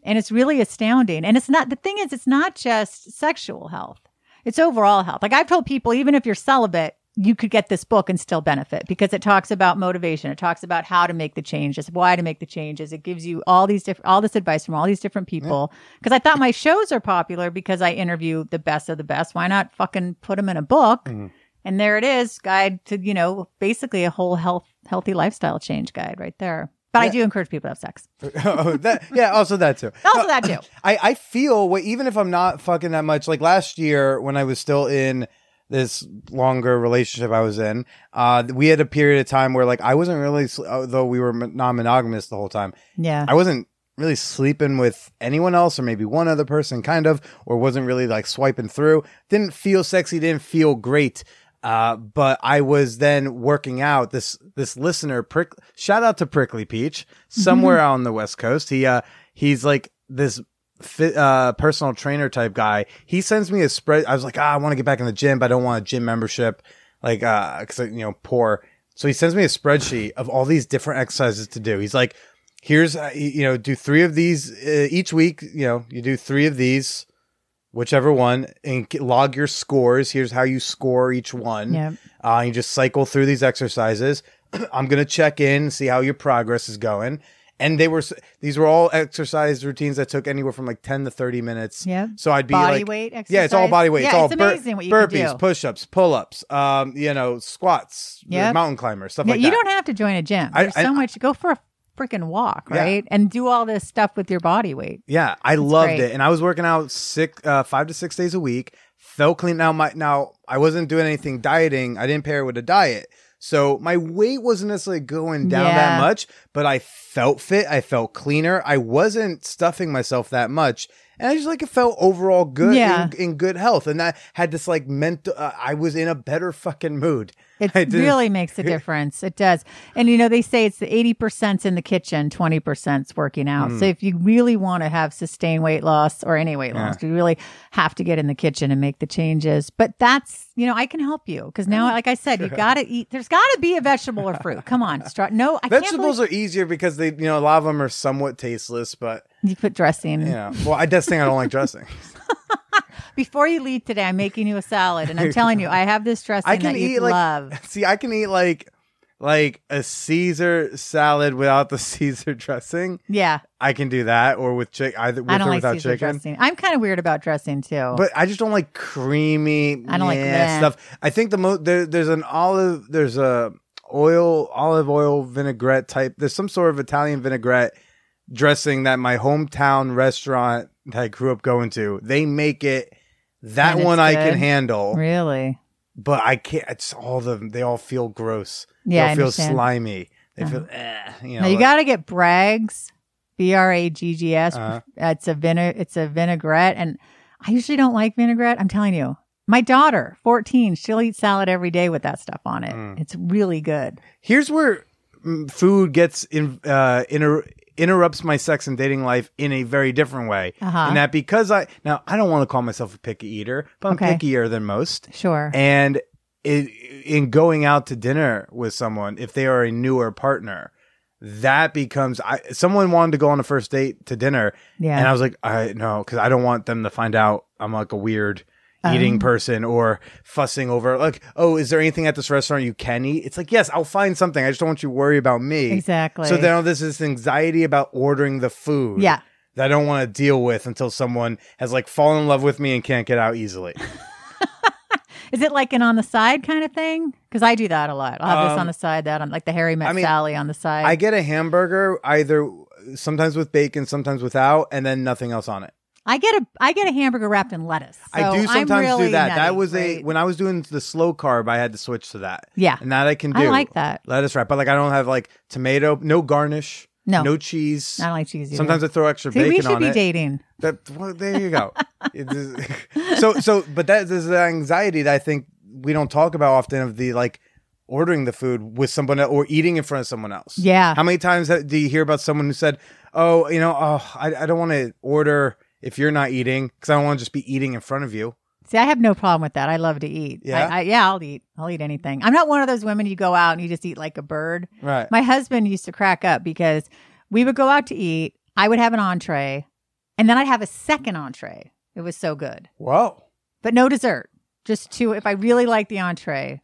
And it's really astounding. And it's not, the thing is, it's not just sexual health, it's overall health. Like I've told people, even if you're celibate, you could get this book and still benefit because it talks about motivation. It talks about how to make the changes, why to make the changes. It gives you all these different, all this advice from all these different people. Because I thought my shows are popular because I interview the best of the best. Why not fucking put them in a book? Mm-hmm. And there it is, guide to you know basically a whole health healthy lifestyle change guide right there. But I do encourage people to have sex. oh, that, yeah, also that too. Also that too. I, I feel what even if I'm not fucking that much, like last year when I was still in this longer relationship I was in, uh, we had a period of time where like I wasn't really, though we were non monogamous the whole time, Yeah. I wasn't really sleeping with anyone else or maybe one other person kind of, or wasn't really like swiping through. Didn't feel sexy, didn't feel great. Uh, but I was then working out this, this listener prick, shout out to Prickly Peach somewhere out on the West Coast. He, uh, he's like this fit, uh, personal trainer type guy. He sends me a spread. I was like, ah, I want to get back in the gym, but I don't want a gym membership. Like, uh, cause you know, poor. So he sends me a spreadsheet of all these different exercises to do. He's like, here's, uh, you you know, do three of these uh, each week. You know, you do three of these, whichever one, and log your scores. Here's how you score each one. Yep. Uh, you just cycle through these exercises. I'm gonna check in, see how your progress is going. And they were these were all exercise routines that took anywhere from like 10 to 30 minutes. Yep. So I'd be Body like, weight Yeah, it's all body weight. it's Yeah, all it's amazing what you burpees, do. push-ups, pull-ups, um, you know, squats, Yep. mountain climbers, stuff Yeah, like you that. You don't have to join a gym. I- There's I- so much. Go for a freaking walk, Yeah. right? And do all this stuff with your body weight. Yeah, I loved great. it, and I was working out six, uh, five to six days a week. Felt clean. Now my now I wasn't doing anything dieting. I didn't pair it with a diet, so my weight wasn't necessarily going down Yeah. that much. But I felt fit. I felt cleaner. I wasn't stuffing myself that much, and I just like it felt overall good Yeah. in, in good health. And I had this like mental. Uh, I was in a better fucking mood. It really makes a difference. It does. And you know, they say it's the 80% in the kitchen, 20% working out. Hmm. So if you really want to have sustained weight loss or any weight loss, you really have to get in the kitchen and make the changes. But that's, you know, I can help you because now, like I said, you got to eat. There's got to be a vegetable or fruit. Come on. Start, no, I can't Vegetables believe, are easier because they, you know, a lot of them are somewhat tasteless, but You put dressing. Yeah. Well, I just think I don't like dressing. Before you leave today, I'm making you a salad, and I'm telling you, I have this dressing I can that eat you like love. see, I can eat like like a Caesar salad without the Caesar dressing. Yeah, I can do that, or with chicken, either with I don't or like without Caesar chicken. dressing. I'm kind of weird about dressing too. But I just don't like creamy. I don't like that. stuff. I think the most there, there's an olive. There's a oil olive oil vinaigrette type. There's some sort of Italian vinaigrette dressing that my hometown restaurant that I grew up going to. They make it. That one I can handle, really, but I can't. It's all the they all feel gross. Yeah, they all feel. Uh-huh. slimy. They feel. Eh, you know. now you like- got to get Bragg's, B R A G G S. Uh-huh. It's a vine- It's a vinaigrette, and I usually don't like vinaigrette. I'm telling you, my daughter, 14, she'll eat salad every day with that stuff on it. Mm. It's really good. Here's where mm, food gets in, uh, inter- interrupts my sex and dating life in a very different way. Uh-huh. And that because I now I don't want to call myself a picky eater, but I'm Okay. pickier than most. Sure. And it, in going out to dinner with someone, if they are a newer partner, that becomes I someone wanted to go on a first date to dinner, Yeah. and I was like, I no, because I don't want them to find out I'm like a weird eating Um. person or fussing over like, oh, is there anything at this restaurant you can eat? It's like, yes, I'll find something. I just don't want you to worry about me. Exactly. So now there's this anxiety about ordering the food. Yeah. That I don't want to deal with until someone has like fallen in love with me and can't get out easily. Is it like an on the side kind of thing? Because I do that a lot. I'll have this Um, on the side, that on like the Harry Met I mean, Sally on the side. I get a hamburger either sometimes with bacon, sometimes without, and then nothing else on it. I get a I get a hamburger wrapped in lettuce. I So do I'm sometimes really do that. that nutty, was a when I was doing the slow carb, I had to switch to that. Yeah. and that I can do. I like that. lettuce wrap, but like I don't have like tomato, no garnish, No. no cheese. I don't like cheese. Either. Sometimes I throw extra See, bacon we should on be it. dating. That well, there you go. It is- so so, but that is the anxiety that I think we don't talk about often of the like ordering the food with someone else or eating in front of someone else. Yeah. How many times do you hear about someone who said, "Oh, you know, oh, I, I don't want to order if you're not eating because I don't want to just be eating in front of you." See, I have no problem with that. I love to eat. Yeah? I, I, yeah, I'll eat. I'll eat anything. I'm not one of those women you go out and you just eat like a bird. Right. My husband used to crack up because we would go out to eat. I would have an entree, and then I'd have a second entree. It was so good, Whoa. but no dessert. Just two. If I really like the entree,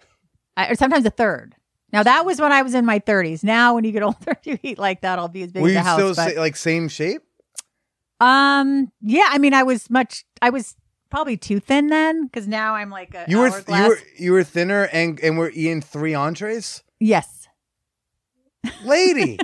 I, or sometimes a third. Now that was when I was in my 30s. Now when you get older, you eat like that. I'll be as big Were as you a house. still but- sa- like same shape? Um. Yeah. I mean, I was much. I was probably too thin then because now I'm like a You were you were you were thinner and and were eating three entrees, yes. lady.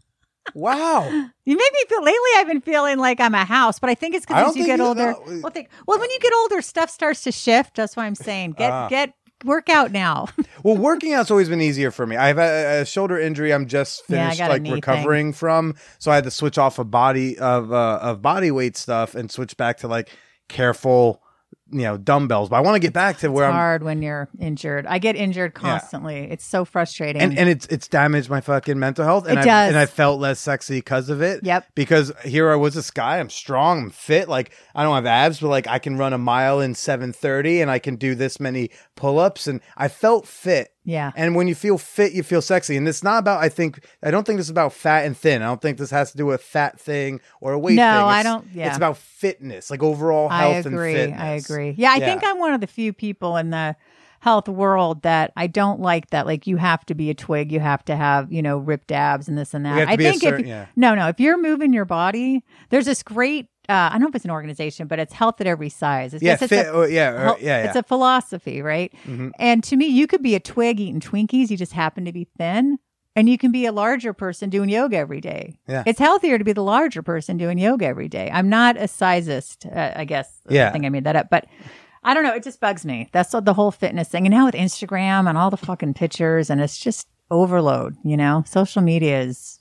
wow. You made me feel lately. I've been feeling like I'm a house, but I think it's because as you get older. well, think, well, when you get older, stuff starts to shift. That's why I'm saying get Ah. get work out now. Well, working out's always been easier for me. I have a, a shoulder injury. I'm just finished a like recovering from, so I had to switch off of body of uh, of body weight stuff and switch back to like careful, you know, dumbbells. But I want to get back to it's where I'm hard when you're injured. I get injured constantly. It's so frustrating. and and it's it's damaged my fucking mental health and It I does. and I felt less sexy because of it. Yep. Because here I was this guy, I'm strong, I'm fit, like I don't have abs, but like I can run a mile in 7:30 and I can do this many pull-ups and I felt fit. Yeah, And when you feel fit, you feel sexy. And it's not about I think I don't think this is about fat and thin. I don't think this has to do with fat thing or a weight No, thing. I It's- don't- yeah. It's about fitness, like overall I health agree. and fitness. I agree. I agree. Yeah, I Yeah. think I'm one of the few people in the health world that I don't like that. Like you have to be a twig. You have to have you know ripped abs and this and that. I think certain- if yeah. no, no, if you're moving your body, there's this great. Uh, I don't know if it's an organization, but it's health at every size. It's Yeah, just- it's fit, a- oh, yeah, or- yeah, yeah. It's a philosophy, right? And to me, you could be a twig eating Twinkies. You just happen to be thin. And you can be a larger person doing yoga every day. Yeah. It's healthier to be the larger person doing yoga every day. I'm not a sizist, uh, I guess. Yeah. I think I made that up. But I don't know. It just bugs me. That's the whole fitness thing. And now with Instagram and all the fucking pictures, and it's just overload, you know? Social media is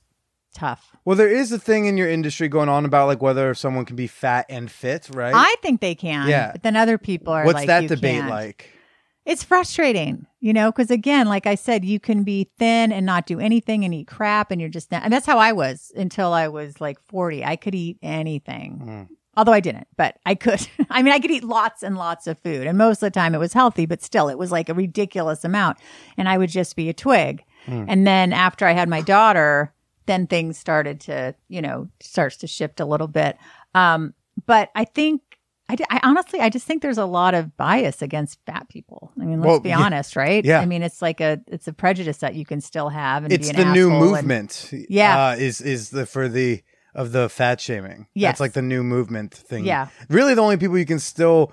tough. Well, there is a thing in your industry going on about like whether someone can be fat and fit, right? I think they can. Yeah. But then other people are What's like, that "You debate can't." like? It's frustrating, you know, because again, like I said, you can be thin and not do anything and eat crap, and you're just not. And that's how I was until I was like 40. I could eat anything, hmm. although I didn't, but I could. I mean, I could eat lots and lots of food, and most of the time it was healthy, but still, it was like a ridiculous amount, and I would just be a twig. Hmm. And then after I had my daughter, then things started to, you know, starts to shift a little bit. Um, but I think, I honestly, I just think there's a lot of bias against fat people. I mean, let's Well, be yeah. honest, right? Yeah. I mean, it's like a, it's a prejudice that you can still have and it's be an the new asshole and- movement. Yeah. uh, is is the for the of the fat shaming. Yeah. that's like the new movement thing. Yeah. really, the only people you can still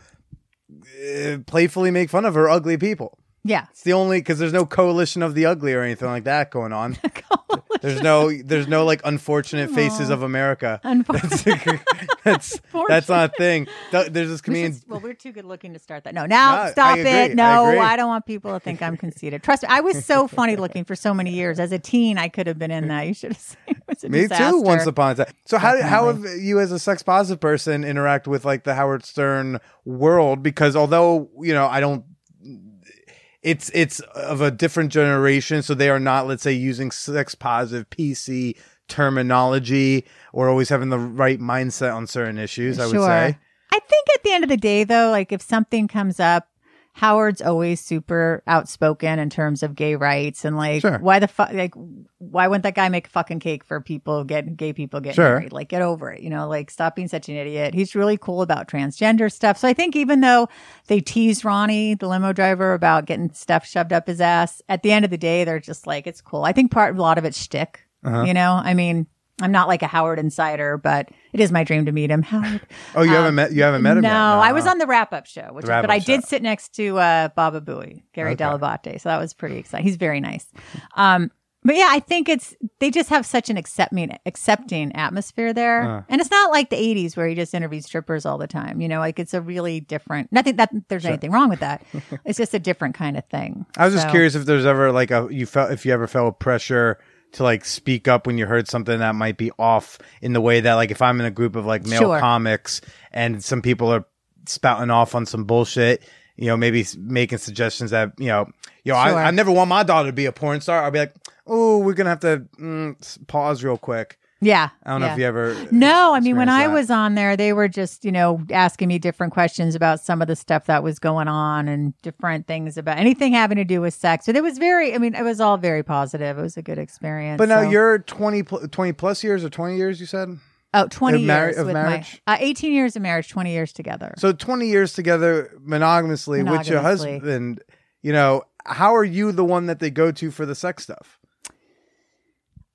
uh, playfully make fun of are ugly people. Yeah. It's the only because there's no coalition of the ugly or anything like that going on. there's no there's no like unfortunate faces of America. Unfortunate. that's that's not a thing. Th- There's this We comedian. should- well, we're too good looking to start that. No, now No, I stop agree. it. No, agree. I, don't want people to think I'm conceited. Trust me, I was so funny looking for so many years. As a teen, I could have been in that. You should have seen. It was a Me disaster. too. Once upon a time. So how how have you, as a sex positive person, interact with like the Howard Stern world? Because although you know, I don't. It's it's of a different generation, so they are not, let's say, using sex positive PC terminology or always having the right mindset on certain issues. I would say. I think at the end of the day, though, like if something comes up, Howard's always super outspoken in terms of gay rights and like Sure. why the fuck like why wouldn't that guy make a fucking cake for people get gay people get Sure. married? Like get over it, you know, like stop being such an idiot. He's really cool about transgender stuff. So I think even though they tease Ronnie, the limo driver, about getting stuff shoved up his ass, at the end of the day, they're just like it's cool. I think part of a lot of it's shtick. Uh-huh. You know, I mean. I'm not like a Howard insider, but it is my dream to meet him. Howard. Oh, you haven't met you haven't met him. No, yet? I was on the wrap up show, which but I did show. sit next to uh, Baba Booey, Gary Okay. Dell'Abate, so that was pretty exciting. He's very nice. Um, but yeah, I think it's they just have such an accepting accepting atmosphere there, Uh. and it's not like the '80s where he just interviewed strippers all the time. You know, like it's a really different. Nothing that there's anything wrong with that. it's just a different kind of thing. I was just curious if there's ever like a you felt if you ever felt pressure to like speak up when you heard something that might be off in the way that like if I'm in a group of like male Sure. comics and some people are spouting off on some bullshit, you know, maybe making suggestions that you know, you know, Sure. I, I never want my daughter to be a porn star. I'll be like, oh, we're gonna have to mm, pause real quick. Yeah, I don't know if you ever. No, I mean, when I was on there, they were just, you know, asking me different questions about some of the stuff that was going on and different things about anything having to do with sex. But it was very, I mean, it was all very positive. It was a good experience. But now So- you're 20, pl- 20 plus years or 20 years, you said? oh, 20 of mar- years of with marriage? my, uh, 18 years of marriage, 20 years together. So 20 years together monogamously, with your husband, you know, how are you the one that they go to for the sex stuff?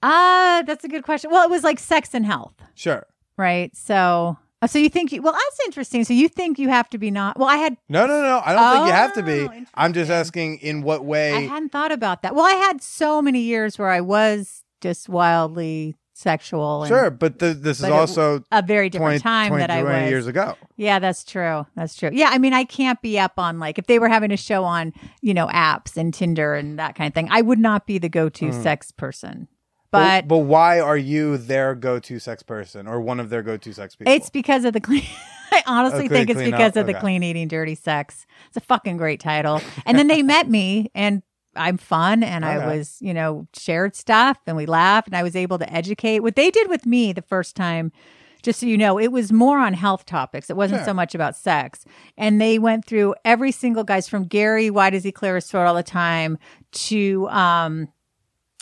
Ah, that's a good question. Well, it was like sex and health, Sure. right? So, uh, so you think you, well, that's interesting. So you think you have to be not, well, I had, No, no, no. I don't think you have to Oh, be. I'm just asking in what way. I hadn't thought about that. Well, I had so many years where I was just wildly sexual. And, Sure, but th- this is but it- also a very 20, different time 20, that I 20 was. years ago. Yeah, that's true. That's true. Yeah, I mean, I can't be up on like if they were having a show on, you know, apps and Tinder and that kind of thing. I would not be the go-to sex person. But but why are you their go-to sex person or one of their go-to sex people? it's because of the clean. I honestly Oh, think it's because up? of the clean eating, dirty sex. It's a fucking great title. And then they met me, and I'm fun, and I was, you know, shared stuff, and we laughed, and I was able to educate. What they did with me the first time, just so you know, it was more on health topics. It wasn't Sure. so much about sex. And they went through every single guys from Gary, why does he clear his throat all the time, to um,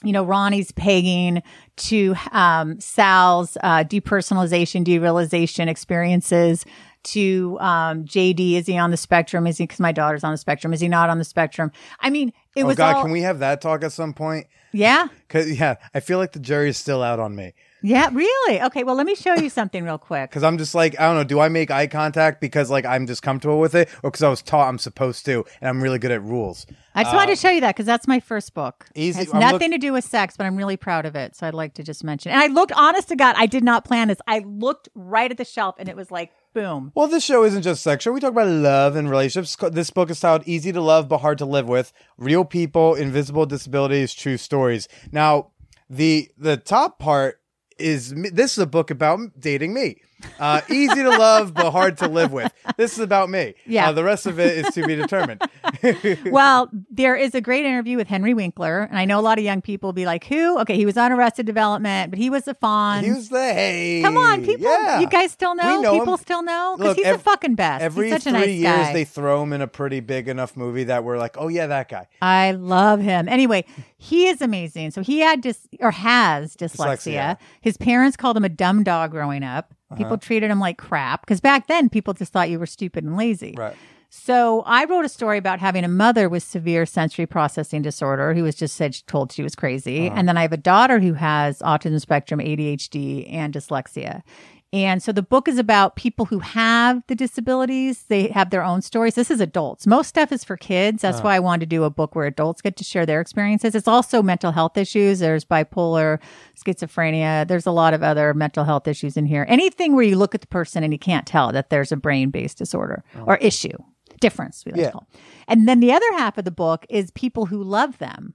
you know, Ronnie's pegging to um, Sal's uh, depersonalization, derealization experiences to um, JD. Is he on the spectrum? Is he, because my daughter's on the spectrum, is he not on the spectrum? I mean, it oh was God, all, can we have that talk at some point? yeah. Cause yeah, I feel like the jury is still out on me. Yeah, really? Okay, well, let me show you something real quick. Cause I'm just like, I don't know, do I make eye contact because like I'm just comfortable with it or because I was taught I'm supposed to and I'm really good at rules? I just wanted to um, show you that because that's my first book. Easy- It has I'm nothing look- to do with sex, but I'm really proud of it. So I'd like to just mention. And I looked, honest to God, I did not plan this. I looked right at the shelf and it was like, boom. Well, this show isn't just sexual. We talk about love and relationships. This book is titled Easy to Love but Hard to Live With Real People, Invisible Disabilities, True Stories. Now, the the top part is this is a book about dating me. Uh, easy to love, but hard to live with. This is about me. Yeah. Uh, the rest of it is to be determined. well, there is a great interview with Henry Winkler, and I know a lot of young people will be like, "Who?" Okay, he was on Arrested Development, but he was a fawn. He was the hey. Come on, people! Yeah. You guys still know? Know people him. still know because he's ev- the fucking best. Every he's such three a nice years, guy. they throw him in a pretty big enough movie that we're like, oh yeah, that guy. I love him. Anyway, he is amazing. So he had dys or has dyslexia. Dyslexia. His parents called him a dumb dog growing up. Uh-huh. People treated him like crap because back then people just thought you were stupid and lazy. Right. So I wrote a story about having a mother with severe sensory processing disorder who was just said told she was crazy, Uh-huh. and then I have a daughter who has autism spectrum, ADHD, and dyslexia. And so the book is about people who have the disabilities. They have their own stories. This is adults. Most stuff is for kids. That's why I wanted to do a book where adults get to share their experiences. It's also mental health issues. There's bipolar, schizophrenia. There's a lot of other mental health issues in here. Anything where you look at the person and you can't tell that there's a brain based disorder oh. or issue, difference, we like Yeah. to call it. And then the other half of the book is people who love them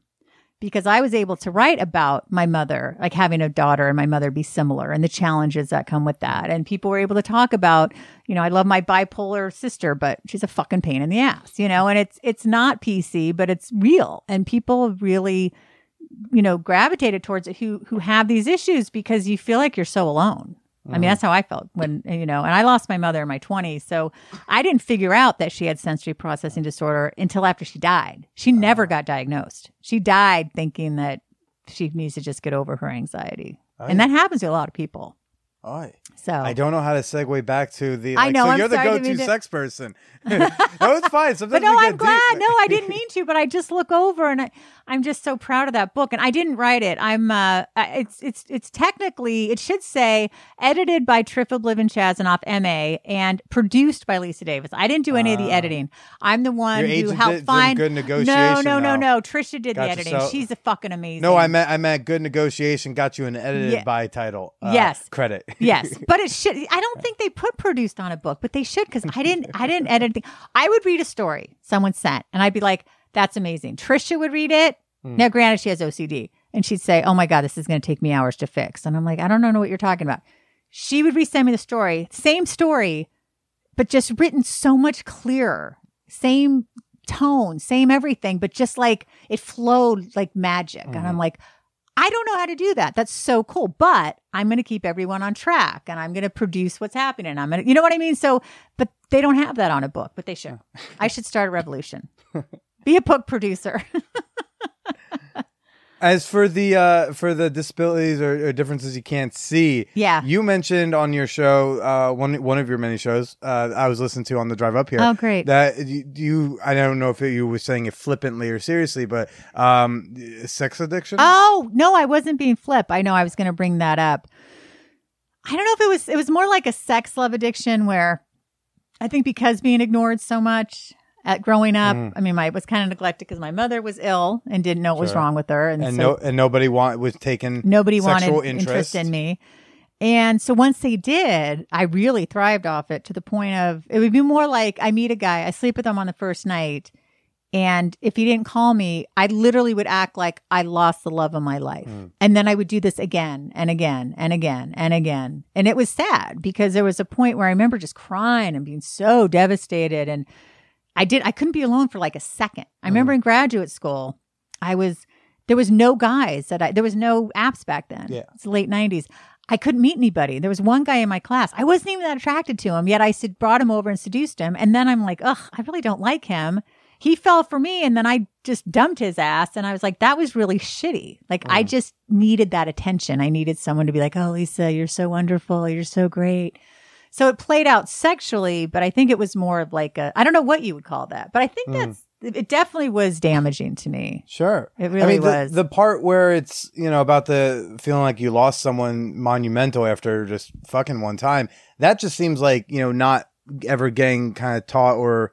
because I was able to write about my mother, like having a daughter and my mother be similar and the challenges that come with that. And people were able to talk about, you know, I love my bipolar sister, but she's a fucking pain in the ass, you know, and it's, it's not PC, but it's real. And people really, you know, gravitated towards it who, who have these issues because you feel like you're so alone. I mean, that's mm. how I felt when, you know, and I lost my mother in my 20s. So I didn't figure out that she had sensory processing disorder until after she died. She never uh. got diagnosed. She died thinking that she needs to just get over her anxiety. And that happens to a lot of people. So I don't know how to segue back to the. I like, know, So I'm you're the I go-to to- sex person. no, it's fine. Sometimes But no, I'm glad. deep. No, I didn't mean to, but I just look over and I, I'm just so proud of that book. And I didn't write it. I'm. Uh, it's it's it's technically it should say edited by Triffield Bliven Chazanoff MA and produced by Lisa Davis. I didn't do any of the editing. I'm the one Ah. Who helped did find good No, negotiation, no, no, though. no. Trisha did the editing. So- She's a fucking amazing. No, I meant I meant good negotiation got you an edited Yeah. by title. uh, Yes. credit. Yes, but it should. I don't think they put produced on a book, but they should because I didn't. I didn't edit. anything. I would read a story someone sent, and I'd be like, "That's amazing." Trisha would read it. Hmm. Now, granted, she has OCD, and she'd say, "Oh my god, this is going to take me hours to fix," and I'm like, "I don't know what you're talking about." She would resend me the story, same story, but just written so much clearer, same tone, same everything, but just like it flowed like magic, and I'm mm-hmm. like. I don't know how to do that. That's so cool. But I'm going to keep everyone on track and I'm going to produce what's happening. I'm going to, you know what I mean? So, but they don't have that on a book, but they should. I should start a revolution. Be a book producer. As for the uh, for the disabilities or, or differences you can't see, Yeah. you mentioned on your show uh, one one of your many shows uh, I was listening to on the drive up here. Oh, great. That you, you I don't know if you were saying it flippantly or seriously, but um, sex addiction. oh, no, I wasn't being flip. I know I was going to bring that up. I don't know if it was, it was more like a sex love addiction where I think because being ignored so much at growing up, mm-hmm. I mean, I was kind of neglected because my mother was ill and didn't know what was wrong with her. And, and so no and nobody want was taking nobody sexual wanted interest. interest in me. And so once they did, I really thrived off it to the point of it would be more like I meet a guy, I sleep with him on the first night. And if he didn't call me, I literally would act like I lost the love of my life. Mm. And then I would do this again and again and again and again. And it was sad because there was a point where I remember just crying and being so devastated. And I did, I couldn't be alone for like a second. I mm-hmm. remember in graduate school, I was, there was no guys that I, there was no apps back then. Yeah. It's the late 90s. I couldn't meet anybody. There was one guy in my class. I wasn't even that attracted to him, yet I said, brought him over and seduced him. And then I'm like, ugh, I really don't like him. He fell for me and then I just dumped his ass. And I was like, that was really shitty. Like, I mm. just needed that attention. I needed someone to be like, oh, Lisa, you're so wonderful. You're so great. So it played out sexually, but I think it was more of like a, I don't know what you would call that, but I think hmm. that's, it definitely was damaging to me. Sure, It I really mean, the- was. The, part where it's you know about the feeling like you lost someone monumental after just fucking one time. That just seems like you know not ever getting kind of taught or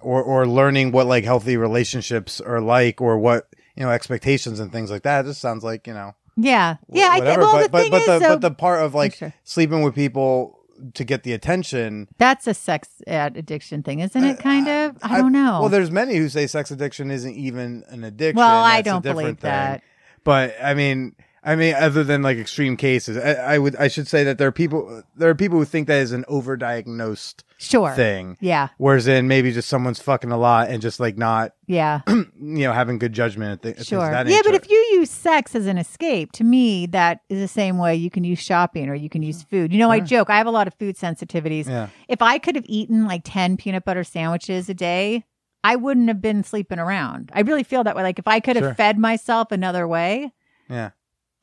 or or learning what like healthy relationships are like or what you know expectations and things like that. It just sounds like you know Yeah. Yeah. I think, whatever. well, but the but thing but is, the though, but the part of oh, like Sure. sleeping with people to get the attention. that's a sex addiction thing, isn't it? Uh, kind of. I don't know. Well, there's many who say sex addiction isn't even an addiction. Well, I That's a don't different believe thing. that. But I mean, I mean, other than like extreme cases, I, I would I should say that there are people there are people who think that is an overdiagnosed Sure. thing. Yeah. Whereas in maybe just someone's fucking a lot and just like not Yeah. you know having good judgment and th- things Sure. Yeah, but if you use sex as an escape, to me, that is the same way you can use shopping or you can use food. You know, I joke, I have a lot of food sensitivities. Yeah. If I could have eaten like 10 peanut butter sandwiches a day, I wouldn't have been sleeping around. I really feel that way. Like if I could have Sure. fed myself another way, yeah,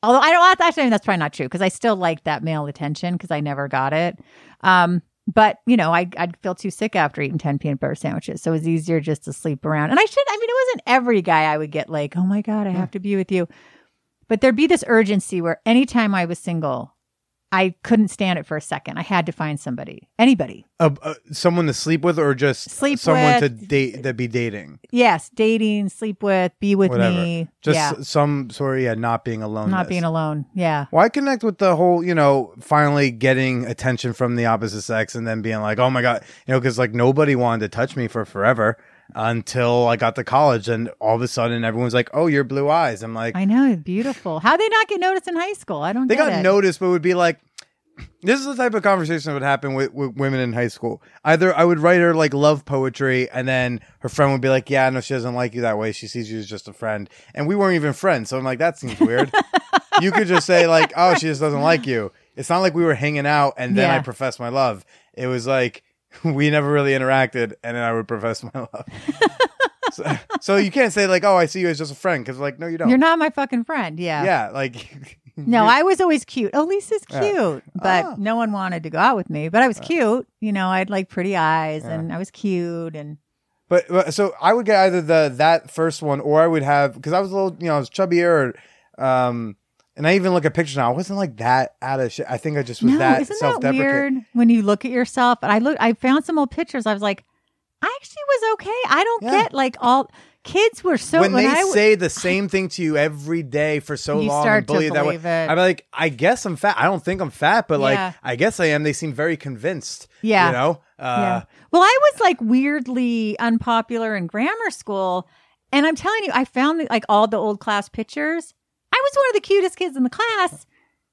although I don't actually, I mean that's probably not true because I still like that male attention because I never got it. Um, but you know, I, I'd feel too sick after eating 10 peanut butter sandwiches. So it was easier just to sleep around. And I should, I mean, it wasn't every guy I would get like, oh my God, I have to be with you. But there'd be this urgency where anytime I was single, I couldn't stand it for a second. I had to find somebody, anybody. uh, uh, someone to sleep with or just Sleep someone with. to date that be dating, Yes, dating, sleep with, be with whatever. me. Just yeah, some sort of yeah, not being alone. not being alone. Yeah. Well, connect with the whole, you know, finally getting attention from the opposite sex and then being like, oh my God, you know, because like nobody wanted to touch me for forever until I got to college. And all of a sudden everyone's like, oh, your blue eyes. I'm like, I know, beautiful. How they not get noticed in high school? I don't. they got it. noticed, but would be like, this is the type of conversation that would happen with, with women in high school. Either I would write her like love poetry, and then her friend would be like, "Yeah, no, she doesn't like you that way. She sees you as just a friend." And we weren't even friends, so I'm like, that seems weird. you could just say like, "Oh, she just doesn't like you." It's not like we were hanging out and then I Yeah. professed my love. It was like we never really interacted, and then I would profess my love. so, so you can't say like, "Oh, I see you as just a friend," because like, no, you don't. You're not my fucking friend. Yeah. yeah, like. No, I was always cute. Oh, Lisa's Yeah. cute, but Oh. no one wanted to go out with me. But I was cute. You know, I had like pretty eyes, and I was cute. And But, but so I would get either the that first one or I would have because I was a little you know I was chubbier or um and I even look at pictures now I wasn't like that out of shit I think I just was that. no, that isn't that weird when you look at yourself? And I look, I found some old pictures. I was like, I actually was okay. I don't Yeah. get like all kids were so when they I say the same thing to you every day for so You long start and bully that way believe it. I'm like I guess I'm fat I don't think I'm fat but like I guess I am they seem very convinced Yeah. you know uh yeah. Well, I was like weirdly unpopular in grammar school. And I'm telling you, I found like all the old class pictures. I was one of the cutest kids in the class,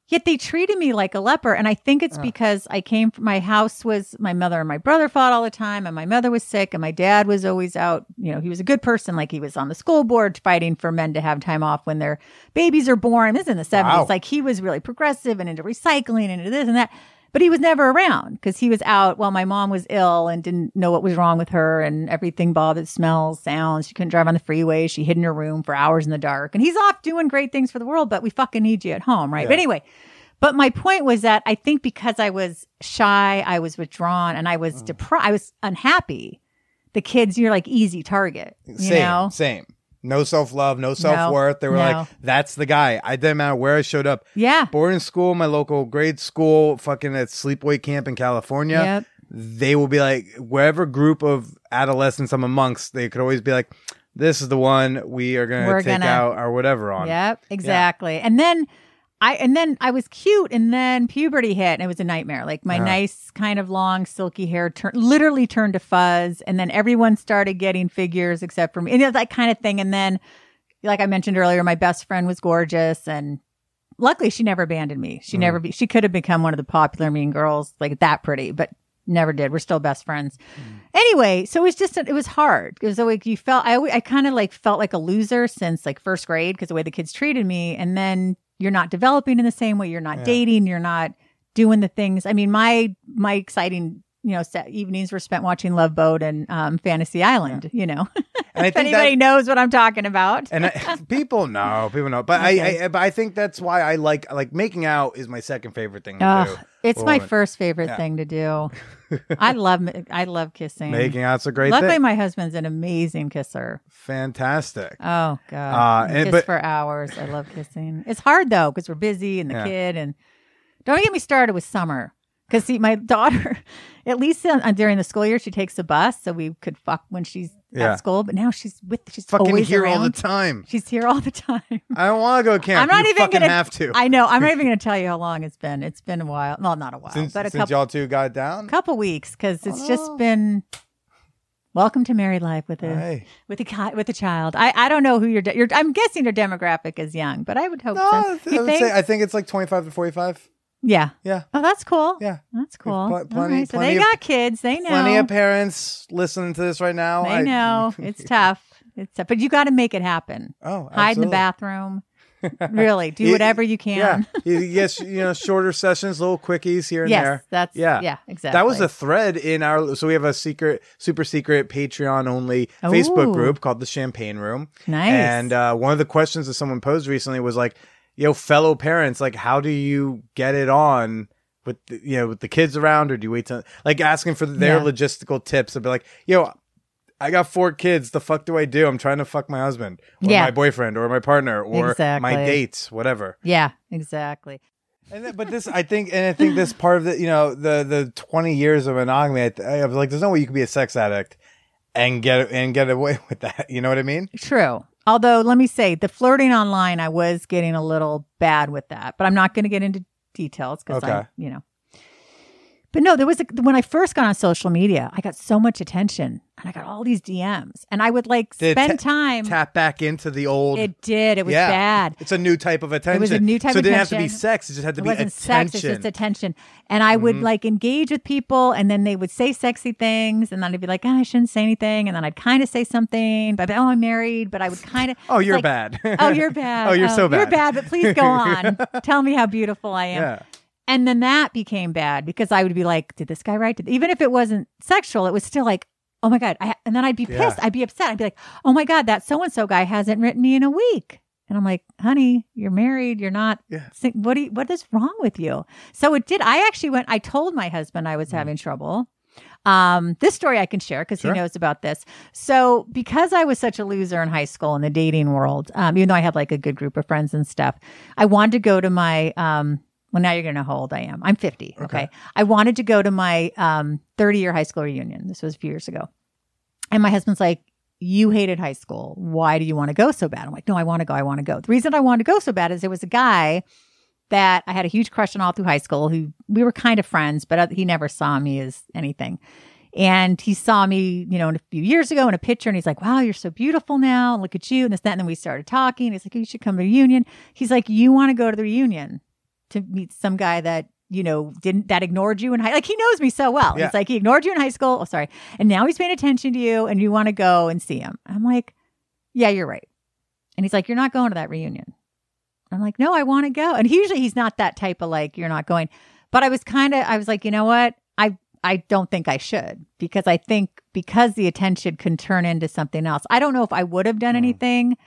yet they treated me like a leper. And I think it's because I came from my house was my mother and my brother fought all the time, and my mother was sick, and my dad was always out. You know, he was a good person, like he was on the school board fighting for men to have time off when their babies are born. This is in the 70s. Wow. Like he was really progressive and into recycling and into this and that but he was never around because he was out while my mom was ill and didn't know what was wrong with her and everything bothered smells sounds. She couldn't drive on the freeway. She hid in her room for hours in the dark. And he's off doing great things for the world but we fucking need you at home right? But anyway but my point was that i think because i was shy i was withdrawn and i Mm. was depressed i was unhappy the kids you're like easy target you same know? same no self love no self worth they were no. like that's the guy I didn't matter where I showed up yeah boarding school, my local grade school, fucking at sleepaway camp in California. Yep. They will be like, wherever group of adolescents I'm amongst, they could always be like, this is the one we are going to take gonna- out or whatever on. Yep, exactly. And then I and then I was cute, and then puberty hit, and it was a nightmare. Like my Uh-huh. nice kind of long silky hair turned literally turned to fuzz, and then everyone started getting figures except for me, and it was that kind of thing. And then, like I mentioned earlier, my best friend was gorgeous, and luckily she never abandoned me. She never be, she could have become one of the popular mean girls, like that pretty, but never did. We're still best friends. Anyway, so it was just it was hard because like you felt I always, I kind of like felt like a loser since like first grade because the way the kids treated me, and then you're not developing in the same way. You're not dating. You're not doing the things. I mean, my my exciting you know set evenings were spent watching Love Boat and um, Fantasy Island. You know, And I if think anybody that, knows what I'm talking about. and I, people know, people know, but Okay. I, I, but I think that's why I like, like making out is my second favorite thing to do. it's my first favorite Yeah. thing to do. I love I love kissing. Making out's a great thing. Luckily, thing. my husband's an amazing kisser. Fantastic. Oh god, Uh, and- kiss but- for hours. I love kissing. It's hard though because we're busy and the Yeah. kid and don't get me started with summer. Because see, my daughter, at least uh, during the school year, she takes the bus, so we could fuck when she's Yeah. at school. But now she's with, she's Fucking always here all the time. She's here all the time. I don't want to go to camp. I'm not you even fucking gonna have to. I know. I'm not even going to tell you how long it's been. It's been a while. No, not a while, since but a since couple y'all two got down. couple weeks because it's Oh. just been Welcome to married life with a Hey. with a ki- with a child. I, I don't know who your de- your I'm guessing your demographic is young, but I would hope No, so. I You would think? say I think it's like 25 to 45. Yeah. Yeah. Oh, that's cool. Yeah. That's cool. pl- plenty- right, So they of- got kids. They know. Plenty of parents listening to this right now. they I- know. It's tough. It's tough. But you got to make it happen. Oh, Hide in the bathroom. really, do whatever you can. Yeah. You- Yes, you know, shorter sessions, little quickies here and yes, there. that's Yeah. yeah, exactly. That was a thread in our so we have a secret super secret Patreon only Facebook group called the Champagne Room. Nice. And uh, one of the questions that someone posed recently was like, "Yo, fellow parents, like, how do you get it on with the, you know with the kids around, or do you wait to like asking for their Yeah. logistical tips? I'd be like, yo." I got four kids. The fuck do I do? I'm trying to fuck my husband or Yeah. my boyfriend or my partner or my dates, whatever. yeah, exactly. And then, but this, I think, and I think this part of the, you know, the the twenty years of monogamy, I, th- I was like, there's no way you could be a sex addict and get and get away with that. You know what I mean? True. Although, let me say, the flirting online, I was getting a little bad with that, but I'm not going to get into details because I, Okay. you know. But no, there was a, when I first got on social media, I got so much attention and I got all these DMs, and I would like Did spend time. Tap back into the old. it did. It was yeah, bad. It's a new type of attention. It was a new type of attention. So it of didn't have to be sex. It just had to It be wasn't attention. Mm-hmm. sex; it's just attention. And I would like engage with people, and then they would say sexy things, and then I'd be like, oh, "I shouldn't say anything," and then I'd kind of say something, but oh, I'm married, but I would kind of. oh, you're like, bad. oh, you're bad. Oh, you're so bad. You're bad, but please go on. Tell me how beautiful I am. Yeah. And then that became bad because I would be like, did this guy write? Did, even if it wasn't sexual, it was still like, oh my God. I, and then I'd be Yeah. pissed. I'd be upset. I'd be like, oh my God, that so and so guy hasn't written me in a week. And I'm like, honey, you're married. You're not. Yeah. What do you, what is wrong with you? So it did. I actually went. I told my husband I was having trouble. Um, this story I can share because. Sure. he knows about this. So because I was such a loser in high school in the dating world, um, even though I had like a good group of friends and stuff, I wanted to go to my um. Well, now you're gonna know how old I am. I'm 50. Okay. Okay. I wanted to go to my um 30 year high school reunion. This was a few years ago, and my husband's like, you hated high school. Why do you want to go so bad? I'm like, no, I want to go. I want to go. The reason I wanted to go so bad is there was a guy that I had a huge crush on all through high school who we were kind of friends, but he never saw me as anything. And he saw me, you know, a few years ago in a picture and he's like, wow, you're so beautiful now. Look at you. And this, that. And then we started talking. He's like, you should come to the reunion. He's like, you want to go to the reunion to meet some guy that, you know, didn't, that ignored you in high, like he knows me so well. Yeah. He's like, he ignored you in high school. Oh, sorry. And now he's paying attention to you and you want to go and see him. I'm like, yeah, you're right. And he's like, you're not going to that reunion. I'm like, no, I want to go. And usually he's not that type of like, you're not going. But I was kind of, I was like, you know what? I, I don't think I should because I think because the attention can turn into something else. I don't know if I would have done mm. anything,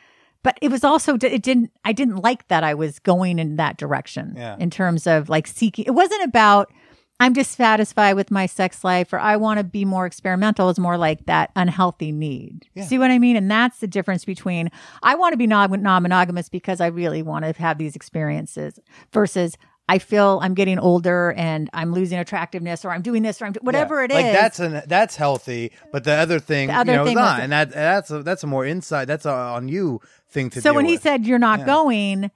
but it was also, it didn't, I didn't like that I was going in that direction Yeah. in terms of like seeking. It wasn't about, I'm dissatisfied with my sex life or I want to be more experimental. It's more like that unhealthy need. Yeah. See what I mean? And that's the difference between I want to be non monogamous because I really want to have these experiences versus I feel I'm getting older and I'm losing attractiveness or I'm doing this or I'm do- whatever Yeah. it is. like that's an that's healthy, but the other thing, The other you know, thing not, and that that's a, that's a more inside. That's a on you thing to do. so when he said you're not Yeah. going,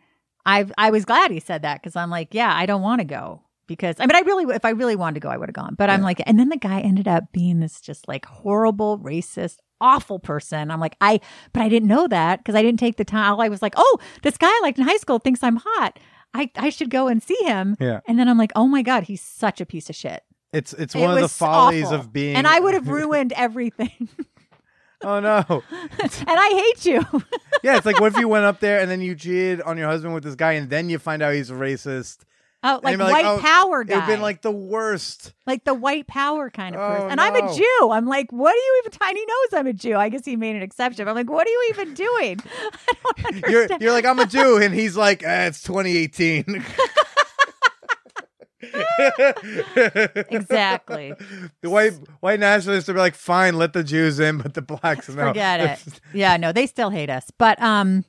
I I was glad he said that because I'm like, yeah, I don't want to go because I mean, I really if I really wanted to go, I would have gone. But I'm like, and then the guy ended up being this just like horrible, racist, awful person. I'm like, I but I didn't know that because I didn't take the time. I was like, oh, this guy I liked in high school thinks I'm hot. I I should go and see him. Yeah. And then I'm like, oh my god, he's such a piece of shit. it's it's It one of the follies awful. of being, and I would have ruined everything. oh no, and I hate you. yeah, it's like what if you went up there and then you cheated on your husband with this guy, and then you find out he's a racist. Oh, like you'd like, white oh, power It guy. would have been like the worst. like the white power kind of Oh, person. And I'm a. Jew. I'm like, what do you even? Tiny knows I'm a Jew. I guess he made an exception. I'm like, what are you even doing? I don't You're you're like I'm a Jew, and he's like ah, it's 2018. exactly. The white white nationalists are like, fine, let the Jews in, but the blacks no. Forget it. Yeah, no, they still hate us. But um,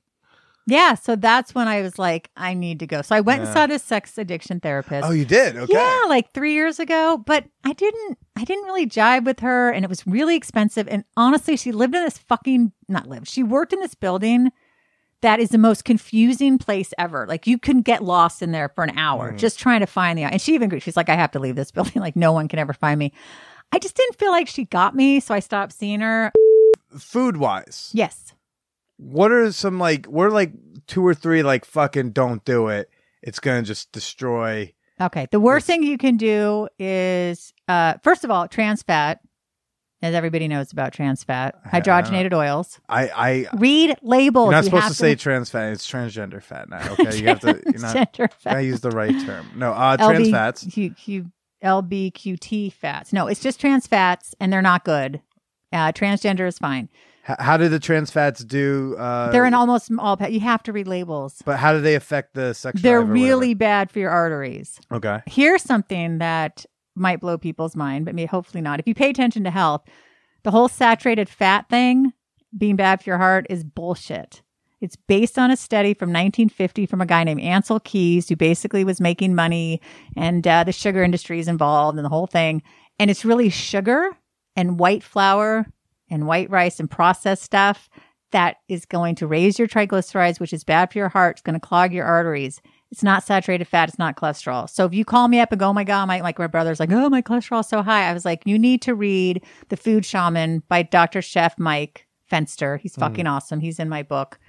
yeah. So that's when I was like, I need to go. So I went and saw this sex addiction therapist. Oh, you did? Okay. Yeah, like three years ago. But I didn't I didn't really jive with her and it was really expensive. And honestly, she lived in this fucking not lived. She worked in this building that is the most confusing place ever. Like you can get lost in there for an hour Mm. just trying to find the and she even agreed. She's like, I have to leave this building. Like no one can ever find me. I just didn't feel like she got me, so I stopped seeing her. Food wise, Yes. What are some like? we're like two or three like fucking don't do it? It's gonna just destroy. Okay. The worst thing you can do is, uh, first of all, trans fat, as everybody knows about trans fat, hydrogenated oils. I I. Read labels. You're not You supposed have to say trans fat. It's transgender fat now. Okay, you have to. You're not. transgender fat. gotta use the right term. No, uh, trans fats. Q, Q, LBQT fats. No, it's just trans fats, and they're not good. Uh, transgender is fine. How do the trans fats do? Uh, they're in almost all. pa- You have to read labels. But how do they affect the sex? They're really bad for your arteries. okay. Here's something that might blow people's mind, but maybe hopefully not. If you pay attention to health, the whole saturated fat thing being bad for your heart is bullshit. It's based on a study from 1950 from a guy named Ancel Keys, who basically was making money and uh, the sugar industry is involved and the whole thing. And it's really sugar and white flour and white rice and processed stuff that is going to raise your triglycerides, which is bad for your heart. It's going to clog your arteries. It's not saturated fat. It's not cholesterol. So if you call me up and go, oh my God, my, like my brother's like, oh, my cholesterol is so high. I was like, you need to read The Food Shaman by Dr. Chef Mike Fenster. He's mm. fucking awesome. He's in my book.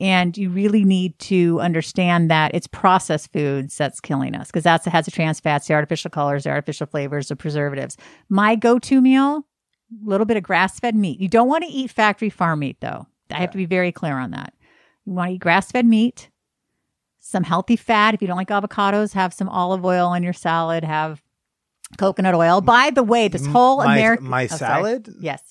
And you really need to understand that it's processed foods that's killing us because that's it has the trans fats, the artificial colors, the artificial flavors, the preservatives. My go-to meal, a little bit of grass-fed meat. You don't want to eat factory farm meat though. I have to be very clear on that. You want to eat grass-fed meat, some healthy fat. If you don't like avocados, have some olive oil in your salad. Have coconut oil. By the way, this whole my, American my Oh, sorry. salad. Yes,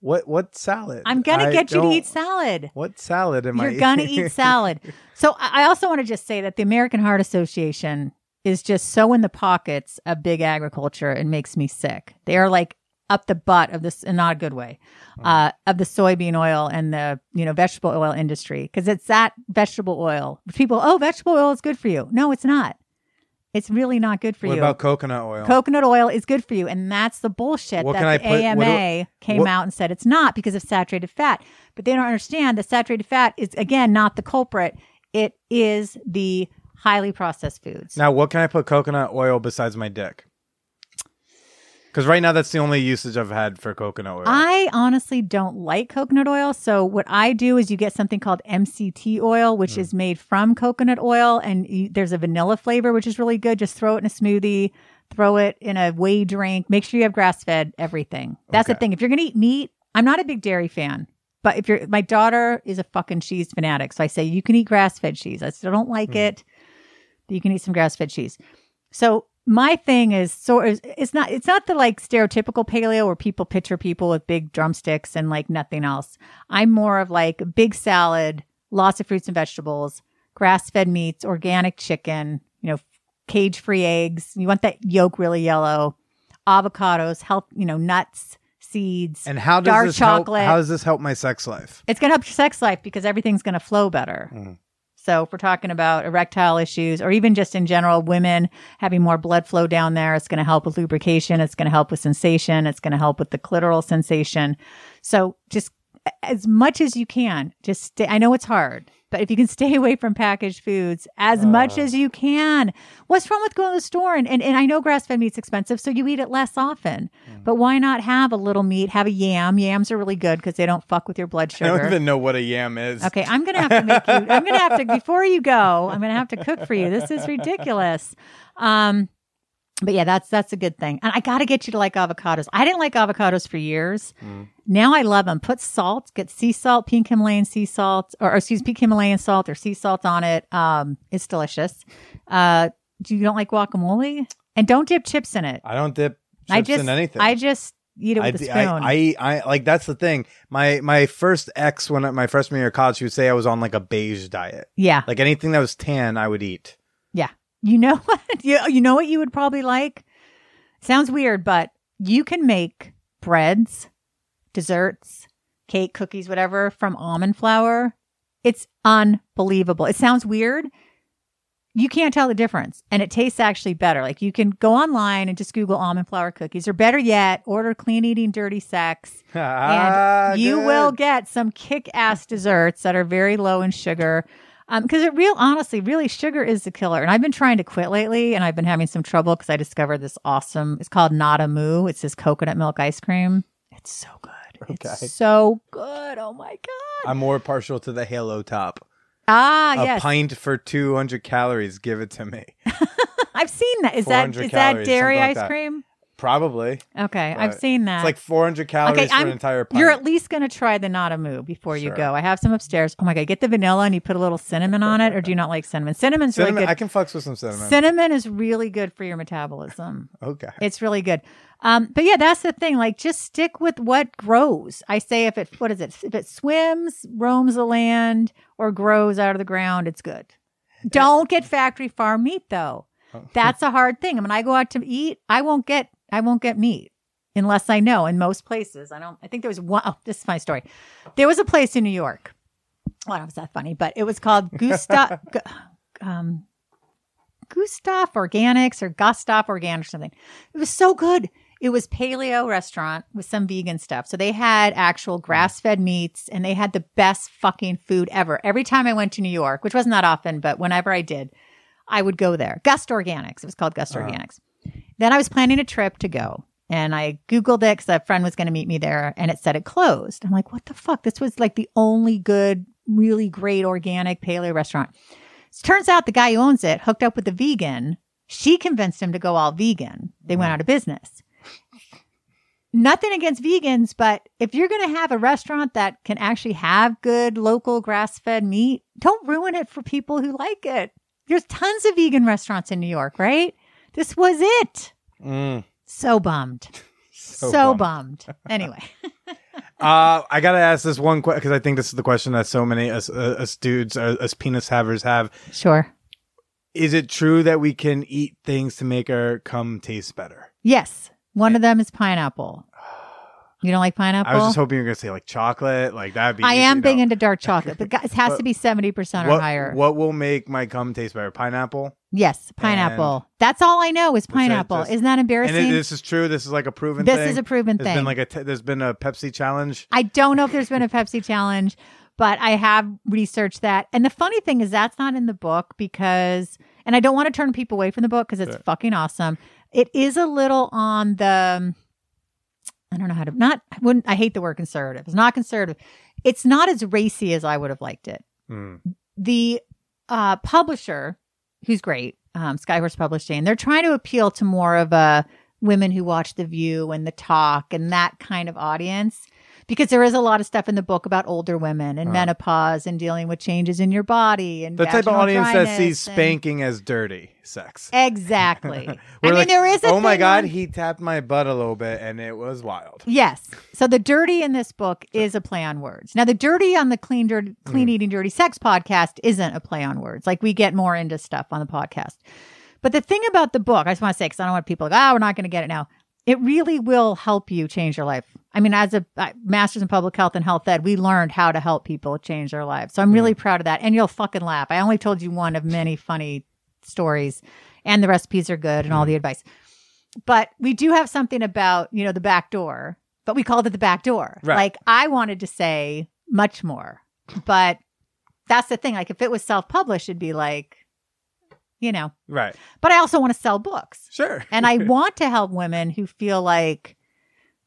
What what salad? I'm gonna I get you to eat salad. What salad am I? You're gonna eat salad. So I I also want to just say that the American Heart Association is just so in the pockets of big agriculture. It makes me sick. They are like up the butt of this, in not a good way, uh, of the soybean oil and the you know vegetable oil industry because it's that vegetable oil. People, oh, vegetable oil is good for you. No, it's not. It's really not good for what you. about coconut oil? Coconut oil is good for you, and that's the bullshit What that the put- AMA came what- out and said it's not because of saturated fat. But they don't understand that saturated fat is again not the culprit. It is the highly processed foods. now, what can I put coconut oil besides my dick? Because right now, that's the only usage I've had for coconut oil. I honestly don't like coconut oil. So what I do is you get something called MCT oil, which mm. is made from coconut oil, and you, there's a vanilla flavor, which is really good. Just throw it in a smoothie, throw it in a whey drink. Make sure you have grass fed everything. That's the thing. If you're gonna eat meat, I'm not a big dairy fan. But if you're, my daughter is a fucking cheese fanatic, so I say you can eat grass fed cheese. I still don't like hmm. it, but you can eat some grass fed cheese. So my thing is so it's not it's not the like stereotypical paleo where people picture people with big drumsticks and like nothing else. I'm more of like big salad, lots of fruits and vegetables, grass fed meats, organic chicken, you know, cage free eggs. You want that yolk really yellow, avocados, health, you know, nuts, seeds, and how does dark this chocolate. help? How does this help my sex life? it's going to help your sex life because everything's going to flow better. Mhm. So if we're talking about erectile issues or even just in general, women having more blood flow down there, it's going to help with lubrication. It's going to help with sensation. It's going to help with the clitoral sensation. So just as much as you can, just stay. I know it's hard, but if you can stay away from packaged foods as much as you can, what's wrong with going to the store? And, and, and I know grass fed meat's expensive, so you eat it less often. But why not have a little meat? Have a yam. Yams are really good because they don't fuck with your blood sugar. I don't even know what a yam is. Okay, I'm gonna have to make you. I'm gonna have to before you go. I'm gonna have to cook for you. This is ridiculous. Um, but yeah, that's that's a good thing. And I got to get you to like avocados. I didn't like avocados for years. Now I love them. Put salt, get sea salt, pink Himalayan sea salt, or, or excuse pink Himalayan salt or sea salt on it. Um, it's delicious. Uh, do you don't like guacamole? And don't dip chips in it. I don't dip chips I just in anything. I just eat it I, with a d- spoon. I, I, I- like that's the thing. My my first ex when my freshman year of college, she would say I was on like a beige diet. yeah. Like anything that was tan, I would eat. You know what? You, you know what you would probably like? Sounds weird, but you can make breads, desserts, cake, cookies, whatever from almond flour. It's unbelievable. It sounds weird. You can't tell the difference. And it tastes actually better. Like you can go online and just Google almond flour cookies, or better yet, order clean eating dirty sex Ah, and you good. will get some kick-ass desserts that are very low in sugar. Um, because it real honestly, really sugar is the killer. And I've been trying to quit lately and I've been having some trouble because I discovered this awesome it's called Nada Moo. It's this coconut milk ice cream. It's so good. Okay. It's so good. Oh my God. I'm more partial to the Halo Top. Ah, a yes. pint for 200 calories. Give it to me. I've seen that. Is that 400 that dairy something like ice that. cream? Probably. Okay, I've seen that. It's like 400 calories for an entire pint. You're at least going to try the Nada Moo before you go. I have some upstairs. Oh my god, get the vanilla and you put a little cinnamon on it, or do you not like cinnamon? Cinnamon's cinnamon. really I can fucks with some cinnamon. Cinnamon is really good for your metabolism. okay. It's really good. Um, but yeah, that's the thing. Like, just stick with what grows. I say if it, what is it? If it swims, roams the land, or grows out of the ground, it's good. Don't get factory farm meat though. Oh. That's a hard thing. When I go out to eat, I won't get, I won't get meat unless I know. In most places, I don't. I think there was one oh this is my story. There was a place in New York. Well, that was that funny, but it was called Gustav. Gu- um, Gustav Organics or Gustav Organic or something. It was so good. It was paleo restaurant with some vegan stuff. So they had actual grass fed meats and they had the best fucking food ever. Every time I went to New York, which wasn't that often, but whenever I did, I would go there. Gust Organics. It was called Gust Organics. Then I was planning a trip to go and I Googled it because a friend was going to meet me there and it said it closed. I'm like, what the fuck? This was like the only good, really great organic paleo restaurant. So turns out the guy who owns it hooked up with the vegan. She convinced him to go all vegan. They went out of business. Nothing against vegans, but if you're going to have a restaurant that can actually have good local grass fed meat, don't ruin it for people who like it. There's tons of vegan restaurants in New York, right? This was it. Mm. So bummed. So, So bummed. Anyway, Uh, I gotta ask this one question because I think this is the question that so many us, uh, us dudes, uh, us penis havers have. sure. Is it true that we can eat things to make our cum taste better? Yes. One of them is pineapple. You don't like pineapple? I was just hoping you were gonna say like chocolate, like that'd be. I easy, am big into dark chocolate, but it has to be 70% or what, higher. What will make my cum taste better? Pineapple. yes, pineapple. That's all I know is pineapple. just- Isn't that And embarrassing? it, this is true. This is like a proven. Thing. This thing. is a proven There's thing. been like a. Te- there's been a Pepsi challenge. I don't know if there's been a Pepsi challenge, but I have researched that. And the funny thing is that's not in the book because and I don't want to turn people away from the book because it's Sure. fucking awesome. It is a little on the I don't know how to not I wouldn't I hate the word conservative. It's not conservative. It's not as racy as I would have liked it. Mm. The uh publisher, who's great, um, Skyhorse Publishing, they're trying to appeal to more of a women who watch The View and The Talk and that kind of audience. Because there is a lot of stuff in the book about older women and Uh. menopause and dealing with changes in your body and The type of audience that sees and- spanking as dirty sex. Exactly. I We're mean, like, there is a oh my god, on- he tapped my butt a little bit, and it was wild. Yes. So the dirty in this book is a play on words. Now the dirty on the clean dirty clean eating dirty sex podcast isn't a play on words. Like we get more into stuff on the podcast. But the thing about the book, I just want to say because I don't want people like, oh, we're not going to get it now. It really will help you change your life. I mean, as a uh, master's in public health and health ed, we learned how to help people change their lives. So I'm really proud of that. And you'll fucking laugh. I only told you one of many funny stories, and the recipes are good and all the advice but we do have something about you know the back door but we called it the back door Right. like i wanted to say much more but that's the thing like if it was self-published it'd be like you know Right. but i also want to sell books Sure. and i want to help women who feel like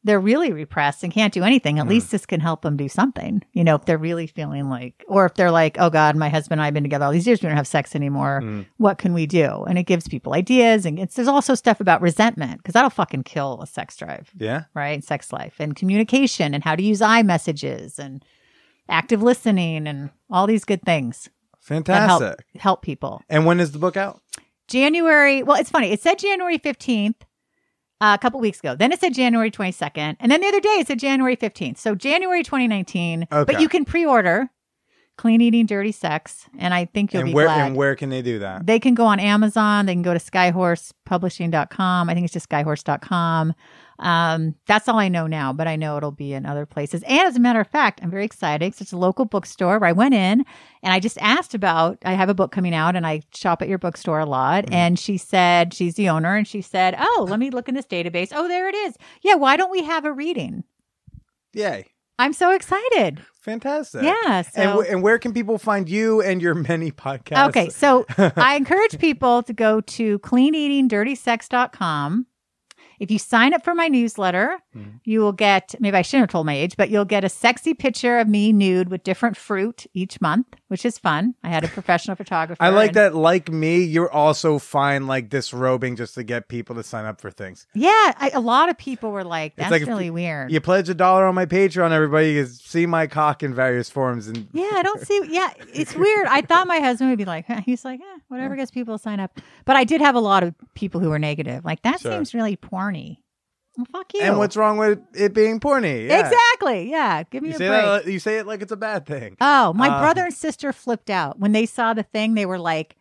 they're really repressed and can't do anything at Mm. least this can help them do something you know if they're really feeling like or if they're like oh god my husband and i've been together all these years we don't have sex anymore Mm. what can we do and it gives people ideas and it's, there's also stuff about resentment because that'll fucking kill a sex drive Yeah. right sex life and communication and how to use i messages and active listening and all these good things that help Fantastic. help people And when is the book out? January. Well, it's funny. It said January 15th uh, a couple weeks ago. Then it said January 22nd. And then the other day it said January 15th. So January 2019. But you can pre order Clean Eating Dirty Sex. And I think you'll and be where glad. and where can they do that? They can go on Amazon. They can go to skyhorsepublishing.com. I think it's just skyhorse.com. Um, that's all I know now, but I know it'll be in other places. And as a matter of fact, I'm very excited. 'cause It's a local bookstore where I went in and I just asked about, I have a book coming out and I shop at your bookstore a lot. Mm. And she said, she's the owner and she said, Oh, let me look in this database. Oh, there it is. Yeah. Why don't we have a reading? Yay. I'm so excited. Fantastic. Yeah, so- and, wh- and where can people find you and your many podcasts? Okay, so I encourage people to go to cleaneatingdirtysex.com. If you sign up for my newsletter, Mm-hmm. you will get maybe I shouldn't have told my age, but you'll get a sexy picture of me nude with different fruit each month, which is fun. I had a professional photographer. I like and- that. Like me, you're also fine like disrobing just to get people to sign up for things. Yeah, I, a lot of people were like, "That's like really weird." You pledge a dollar on my Patreon, everybody. You can see my cock in various forms. And Yeah, I don't see. Yeah, it's weird. I thought my husband would be like, huh. he's like, eh, whatever gets people to sign up. But I did have a lot of people who were negative. Like that Sure. seems really porny. Well, fuck you. and what's wrong with it being porny? Yeah. exactly? Yeah, give me You a say break. that. You say it like it's a bad thing. oh, my Uh, brother and sister flipped out when they saw the thing. They were like,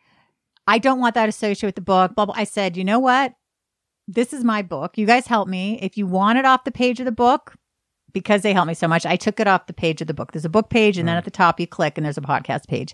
I don't want that associated with the book. Blah, blah. I said, you know what? This is my book. You guys help me. If you want it off the page of the book, because they helped me so much, I took it off the page of the book. There's a book page, and Mm. then at the top you click, and there's a podcast page.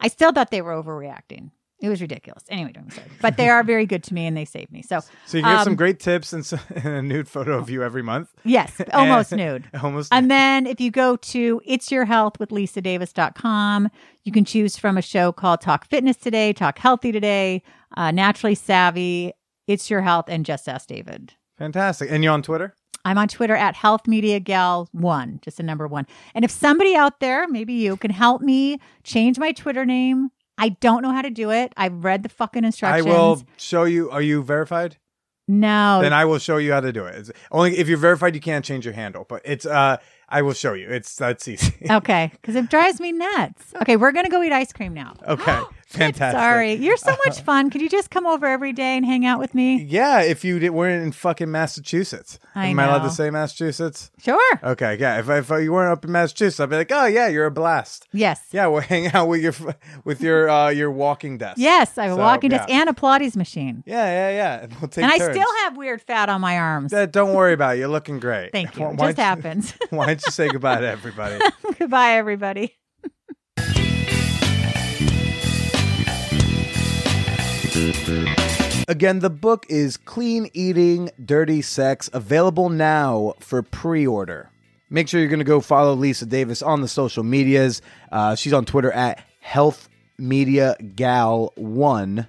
I still thought they were overreacting. It was ridiculous. Anyway, don't started. but they are very good to me, and they saved me. So, So you get some um, great tips and, so, and a nude photo of you every month. yes, almost nude. Almost. And then if you go to It's Your Health with LisaDavis.com, you can choose from a show called Talk Fitness Today, Talk Healthy Today, uh, Naturally Savvy, It's Your Health, and Just Ask David. Fantastic. And you on Twitter? I'm on Twitter at Health Media Gal one, just a number one. And if somebody out there, maybe you, can help me change my Twitter name, I don't know how to do it. I've read the fucking instructions. I will show you. Are you verified? No, Then I will show you how to do it. It's only if you're verified, you can't change your handle. But it's uh, I will show you. It's that's easy. okay, because it drives me nuts. Okay, we're gonna go eat ice cream now. okay, fantastic. Sorry, you're so much fun. Could you just come over every day and hang out with me? Yeah, if you did, weren't in fucking Massachusetts. I Am I allowed know. to say Massachusetts? Sure. Okay, yeah. If, if you weren't up in Massachusetts, I'd be like, oh yeah, you're a blast. Yes. Yeah, we'll hang out with your with your uh, your walking desk. Yes, I have a So, walking yeah. desk and a Pilates machine. Yeah, yeah, yeah. And We'll take And I turns. still have weird fat on my arms. Uh, don't worry about it. You're looking great. Thank you. Why- It why just don't you- happens. Why don't you say goodbye to everybody? Goodbye, everybody. Again, the book is Clean Eating, Dirty Sex, available now for pre order. Make sure you're going to go follow Lisa Davis on the social medias. Uh, she's on Twitter at Health Media Gal One.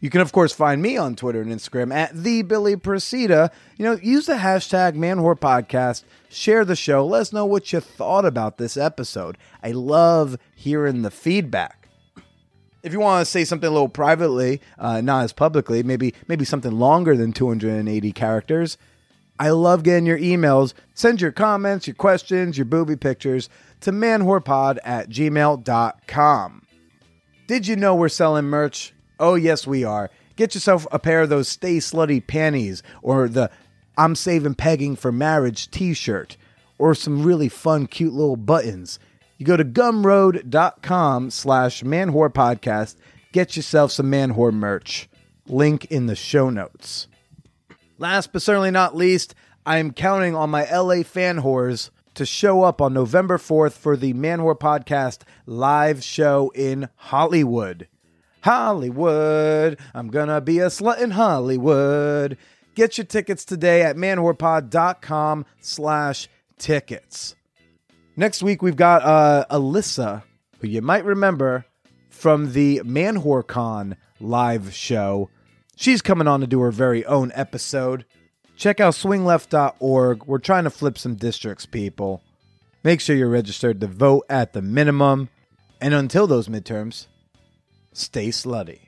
You can, of course, find me on Twitter and Instagram at the Billy. You know, use the hashtag ManWhore Podcast. Share the show. Let us know what you thought about this episode. I love hearing the feedback if you want to say something a little privately, uh, not as publicly, maybe maybe something longer than 280 characters, I love getting your emails. Send your comments, your questions, your booby pictures to manwhorepod at gmail.com. Did you know we're selling merch? Oh, yes, we are. Get yourself a pair of those Stay Slutty panties or the I'm Saving Pegging for Marriage t shirt or some really fun, cute little buttons. You go to gumroad.com slash manwhore podcast. Get yourself some manwhore merch. Link in the show notes. Last but certainly not least, I am counting on my LA fan whores to show up on November 4th for the Manwhore Podcast live show in Hollywood. Hollywood, I'm gonna be a slut in Hollywood. Get your tickets today at manwhorepod.com slash tickets. Next week, we've got uh, Alyssa, who you might remember from the ManwhoreCon live show. She's coming on to do her very own episode. Check out swingleft.org. We're trying to flip some districts, people. Make sure you're registered to vote at the minimum. And until those midterms, stay slutty.